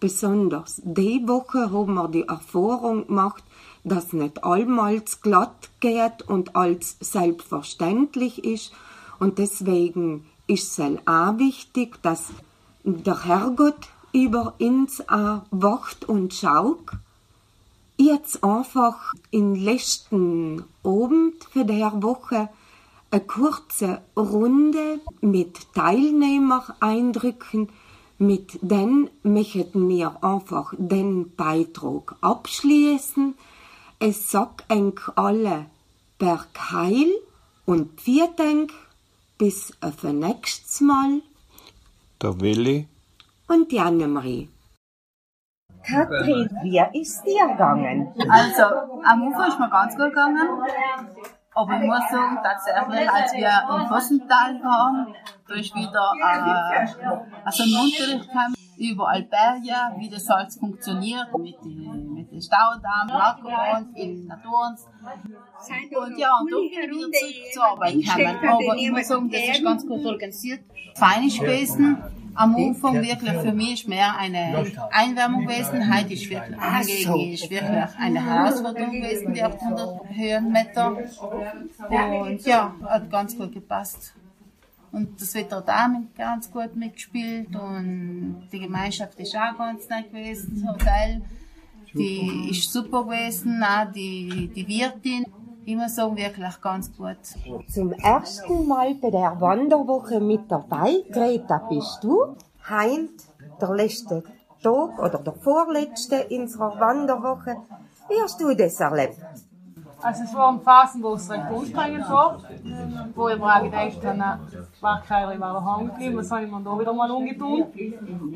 Speaker 12: Besonders die Woche haben wir die Erfahrung gemacht, dass nicht allmals glatt geht und als selbstverständlich ist. Und deswegen ist es auch wichtig, dass der Herrgott über uns wacht und schaut. Jetzt einfach in letzten Abend für der Woche eine kurze Runde mit Teilnehmereindrücken, mit denen möchten wir einfach den Beitrag abschließen. Es sagt eng alle per Keil und Vierdenk bis auf ein nächstes Mal.
Speaker 13: Der Willi
Speaker 12: und die Annemarie. Katrin, wie ist dir gegangen?
Speaker 14: Also, am Ufer ist mir ganz gut gegangen. Aber sagen, tatsächlich, als wir im Fossental waren, ist wieder äh, also ein Unterricht gekommen über Alperia, wie das alles funktioniert, mit den mit den Staudamm, Autobahn, in Naturens. Und ja, und da bin ich wieder zurück zur Arbeit gekommen. Aber ich muss sagen, das ist ganz gut organisiert. Fein ist gewesen am Anfang wirklich für mich mehr eine Einwärmung gewesen. Heute ist wirklich hingegen ist wirklich eine Herausforderung gewesen, die 800 Höhenmeter. Und ja, hat ganz gut gepasst. Und das Wetter da ganz gut mitgespielt und die Gemeinschaft ist auch ganz nett gewesen, das Hotel. Die ist super gewesen, auch die, die Wirtin immer so wirklich ganz gut.
Speaker 12: Zum ersten Mal bei der Wanderwoche mit dabei, Greta, bist du. Heint, der letzte Tag oder der vorletzte unserer Wanderwoche. Wie hast du das erlebt?
Speaker 15: Also es waren Phasen, wo es recht anstrengend war, wo ich mir auch gedacht habe, war keiner war daheim geblieben, was soll ich mir da wieder mal umgetun.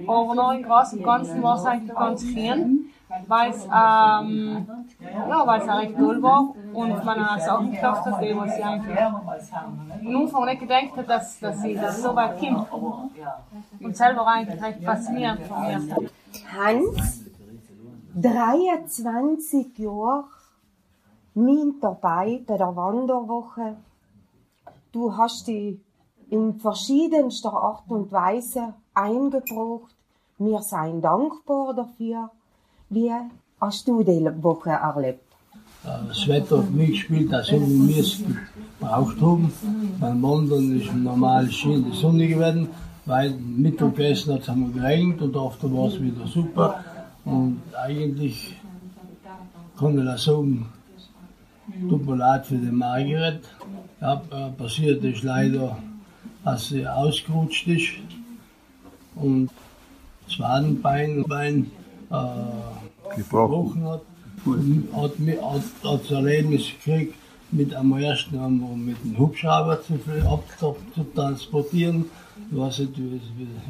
Speaker 15: Aber noch im Großen und Ganzen war es eigentlich ganz schön weil es ähm, ja, weil's auch recht toll war und man auch Sachen geschafft hat, was ich eigentlich am Anfang nicht gedacht hat, dass, dass sie das so weit kommt. Und selber eigentlich recht faszinierend von mir.
Speaker 12: Hans, 23 Jahre mit dabei bei der Wanderwoche. Du hast dich in verschiedenster Art und Weise eingebracht. Wir seien dankbar dafür. Wie hast du die Woche erlebt?
Speaker 16: Das Wetter hat mitgespielt, also wie wir es gebraucht haben. Beim Wandern ist normal schön die Sonne geworden, weil Mittagessen hat es einmal geregnet und after war es wieder super. Und eigentlich kann ich auch sagen, tut mir leid für die Margaret. Ja, passiert ist leider, dass sie ausgerutscht ist und das Wadenbein Bein, äh, gebrochen hat. Hat, hat, hat das Erlebnis gekriegt, mit am ersten einmal mit dem Hubschrauber zu, zu transportieren. Ich weiß nicht,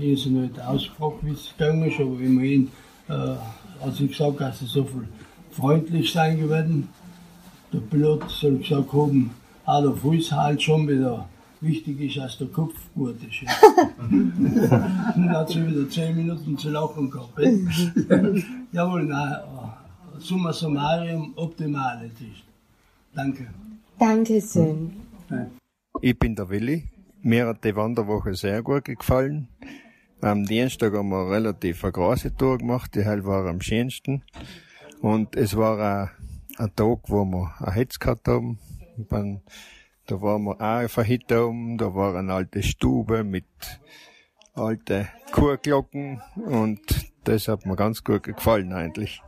Speaker 16: ich habe nicht ausgefragt, wie es gegangen ist, aber immerhin äh, hat sie gesagt, dass sie so viel freundlich sein werden. Der Pilot soll gesagt haben, ah, der Fuß halt schon wieder Wichtig ist, dass der Kopf gut ist. Ja. Dann hat sie wieder zehn Minuten zu lachen gehabt. Jawohl, nein, summa summarum optimal ist. Danke.
Speaker 12: Danke schön.
Speaker 13: Ich bin der Willi. Mir hat die Wanderwoche sehr gut gefallen. Am Dienstag haben wir relativ eine große Tour gemacht, die halt war am schönsten. Und es war ein, ein Tag, wo wir ein Hetz gehabt haben. Dann, da waren wir auch verhit oben, da war eine alte Stube mit alten Kurglocken und das hat mir ganz gut gefallen eigentlich.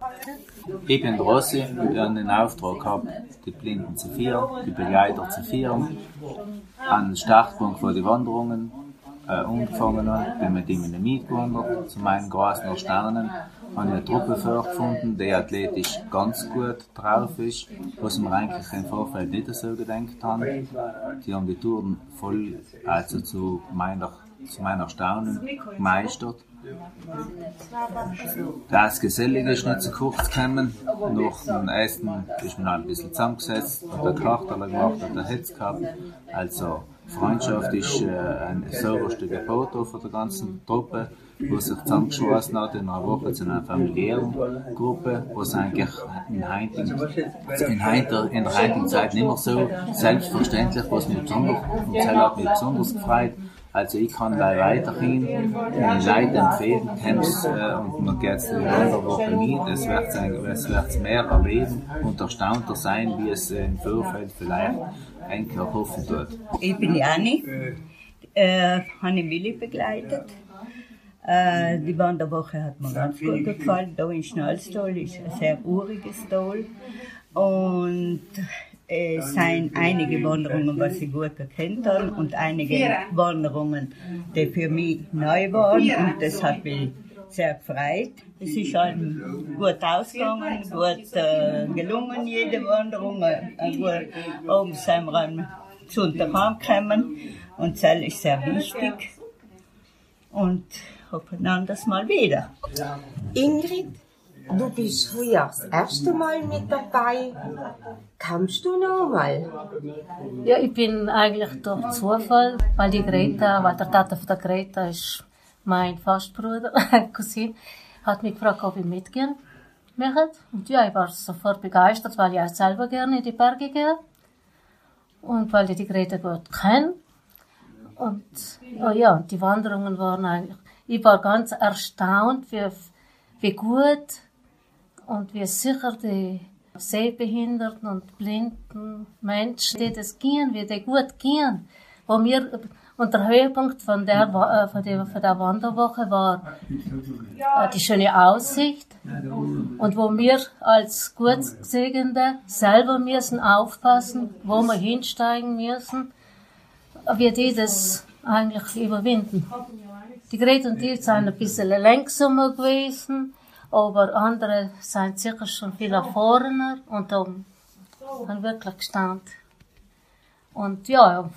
Speaker 17: Ich bin Rossi, wir haben den Auftrag gehabt, die Blinden zu führen, die Begleiter zu führen, an den Startpunkt für die Wanderungen äh, angefangen haben, bin mit ihm in der Miet gewandert, zu meinen großen Erstaunen, habe eine Truppe vorgefunden, die athletisch ganz gut drauf ist, was wir eigentlich im Vorfeld nicht so gedacht haben. Die haben die Touren voll, also zu meiner, zu meiner Erstaunen gemeistert. Das Gesellige ist nicht zu kurz gekommen. Nach dem ersten ist man ein bisschen zusammengesetzt, hat der Kachtel gemacht, hat der Hetz gehabt. Also Freundschaft ist äh, ein sauberste Gebot von der ganzen Truppe, wo sich zusammengeschlossen hat in einer Woche zu einer familiären Gruppe, was eigentlich in, heutigen, in, heutiger, in der heutigen Zeit nicht mehr so selbstverständlich, was mich besonders, hat mich besonders gefreut. Also ich kann da weiterhin den Leuten empfehlen, Camps äh, und man geht in einer Woche mit, es wird, es mehr erleben und erstaunter sein, wie es äh, im Vorfeld vielleicht eigentlich erhoffen tut.
Speaker 18: Ich bin die Anni, äh, habe Willi begleitet. Äh, die Wanderwoche hat mir ganz gut gefallen. Da in Schnalstal ist ein sehr uriges Tal. Und es sind einige Wanderungen, was ich gut gekannt habe und einige Wanderungen, die für mich neu waren und das hat mich sehr gefreut. Es ist allen gut ausgegangen, gut äh, gelungen, jede Wanderung. Äh, gut, oben sind wir gesund heimgekommen und das ist sehr wichtig. Und hoffen anderes Mal wieder.
Speaker 12: Ingrid, du bist früher das erste Mal mit dabei. Kommst du noch mal?
Speaker 19: Ja, ich bin eigentlich durch Zufall, weil die Greta, weil der Tata von der Greta ist mein Fastbruder, Cousin, hat mich gefragt, ob ich mitgehen möchte. Und ja, ich war sofort begeistert, weil ich auch selber gerne in die Berge gehe. Und weil ich die Greta gut kenne. Und oh ja, die Wanderungen waren eigentlich, ich war ganz erstaunt, wie, wie gut und wie sicher die sehbehinderten und blinden Menschen, die das gehen, wie die gut gehen. Wo wir, und der Höhepunkt von der, äh, von der, von der Wanderwoche war äh, die schöne Aussicht. Und wo wir als Gutgesegende selber müssen aufpassen, wo wir hinsteigen müssen, wie die das eigentlich überwinden. Die Grete und die sind ein bisschen langsamer gewesen, aber andere sind sicher schon viel erfahrener und haben, haben wirklich gestanden. Und ja,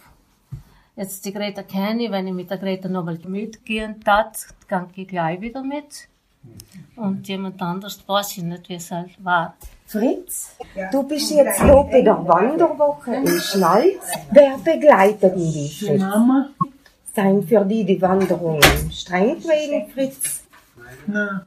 Speaker 19: jetzt die Greta kenne ich, wenn ich mit der Greta nochmal mitgehen tat, gehe ich gleich wieder mit. Und jemand anders weiß ich nicht, wie es halt war.
Speaker 12: Fritz, du bist jetzt hier bei der Wanderwoche in Schnalz. Wer begleitet dich? Fritz? Sein für die die Wanderungen streng gewesen, Fritz?
Speaker 20: Nein.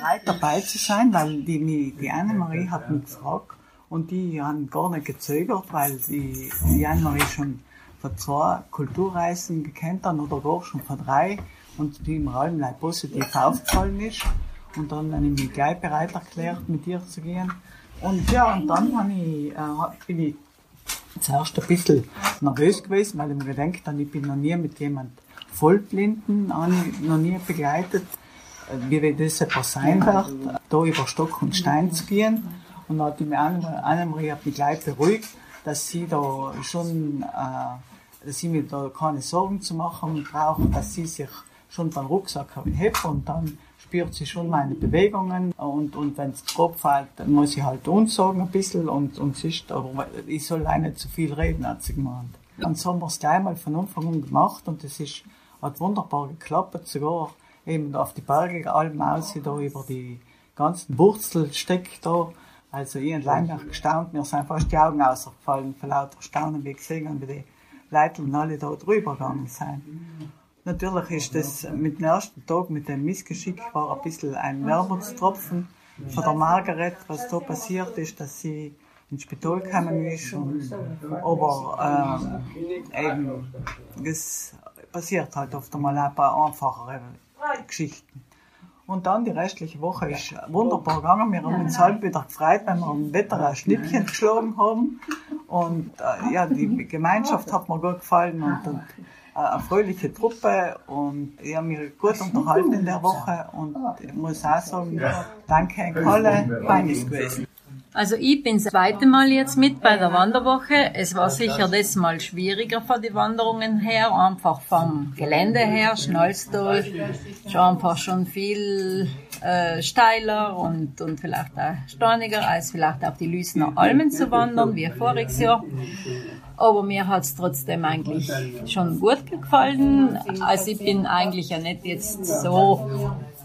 Speaker 20: Halt dabei zu sein, weil die, die Annemarie hat mich gefragt und die haben gar nicht gezögert, weil die, die Annemarie schon von zwei Kulturreisen gekannt haben oder gar schon von drei und die allem gleich positiv aufgefallen ist. Und dann habe ich mich gleich bereit erklärt, mit ihr zu gehen. Und ja, und dann ich, äh, bin ich zuerst ein bisschen nervös gewesen, weil ich mir gedacht habe, ich bin noch nie mit jemand Vollblinden, noch nie begleitet, wie das etwas sein wird, da über Stock und Stein zu gehen. Und dann hat Anne- Annemarie mich gleich beruhigt, dass sie da schon, äh, dass sie mir da keine Sorgen zu machen braucht, dass sie sich schon beim Rucksack hebt und dann spürt sie schon meine Bewegungen und, und wenn es grob fällt, dann muss ich halt unsorgen ein bisschen und, und es ist, aber ich soll auch nicht zu viel reden, hat sie gemeint. Und so haben wir es gleich mal von Anfang an gemacht und es ist, hat wunderbar geklappt, sogar eben auf die Berge, allem aus, da über die ganzen Wurzelstecke da. Also ich und Leinbach gestaunt, mir sind fast die Augen ausgefallen, vor lauter Staunen, wie gesehen wie die Leute alle da drüber gegangen sind. Natürlich ist das mit dem ersten Tag mit dem Missgeschick war ein bisschen ein Wermutstropfen von der Margaret, was da passiert ist, dass sie ins Spital gekommen ist. Und, aber ähm, eben, es passiert halt oft einmal ein paar einfachere Geschichten. Und dann die restliche Woche ist wunderbar gegangen. Wir haben uns halb wieder gefreut, wenn wir am Wetter ein Schnippchen geschlagen haben. Und äh, ja, die Gemeinschaft hat mir gut gefallen und, und eine fröhliche Truppe und ich habe mich gut unterhalten in der Woche und ich muss auch sagen, danke an alle, fein ist gewesen.
Speaker 21: Also ich bin das zweite Mal jetzt mit bei der Wanderwoche. Es war sicher das Mal schwieriger von den Wanderungen her, einfach vom Gelände her, Schnallstall, schon einfach schon viel äh, steiler und, und vielleicht auch steiniger als vielleicht auf die Lüsner Almen zu wandern, wie voriges Jahr. Aber mir hat's trotzdem eigentlich schon gut gefallen. Also ich bin eigentlich ja nicht jetzt so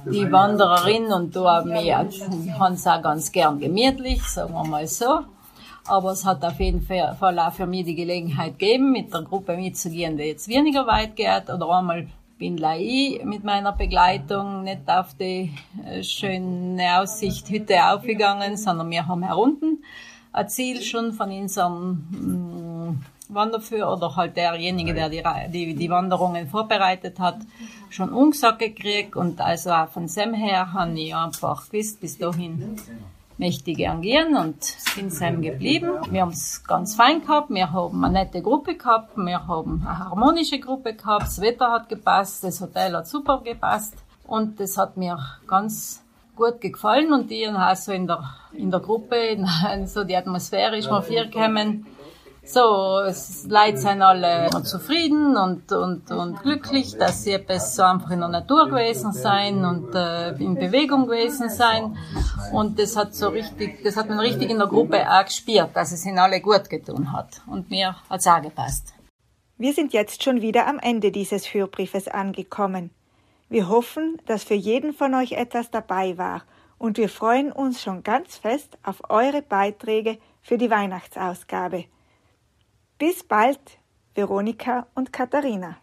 Speaker 21: die Wandererin und da mir, ich habe es auch ganz gern gemütlich, sagen wir mal so. Aber es hat auf jeden Fall auch für mich die Gelegenheit gegeben, mit der Gruppe mitzugehen, die jetzt weniger weit geht. Oder einmal bin ich mit meiner Begleitung nicht auf die äh, schöne Aussicht Hütte aufgegangen, sondern wir haben herunten ein Ziel schon von unserem mm, Wanderführer oder halt derjenige, der die, die, die Wanderungen vorbereitet hat, schon umgesagt gekriegt und also auch von Sam her habe ich einfach gewusst, bis dahin möchte ich gern gehen und bin Sam geblieben. Wir haben es ganz fein gehabt, wir haben eine nette Gruppe gehabt, wir haben eine harmonische Gruppe gehabt, das Wetter hat gepasst, das Hotel hat super gepasst. Und das hat mir ganz gut gefallen. Und die haben auch so in der, in der Gruppe, so die Atmosphäre ist mir viel gekommen so, es, Leute sind alle zufrieden und, und, und glücklich, dass sie etwas so einfach in der Natur gewesen sein und äh, in Bewegung gewesen sein. Und das hat so richtig, das hat man richtig in der Gruppe auch gespürt, dass es ihnen alle gut getan hat. Und mir hat es auch gepasst.
Speaker 1: Wir sind jetzt schon wieder am Ende dieses Hörbriefes angekommen. Wir hoffen, dass für jeden von euch etwas dabei war und wir freuen uns schon ganz fest auf eure Beiträge für die Weihnachtsausgabe. Bis bald, Veronika und Katharina.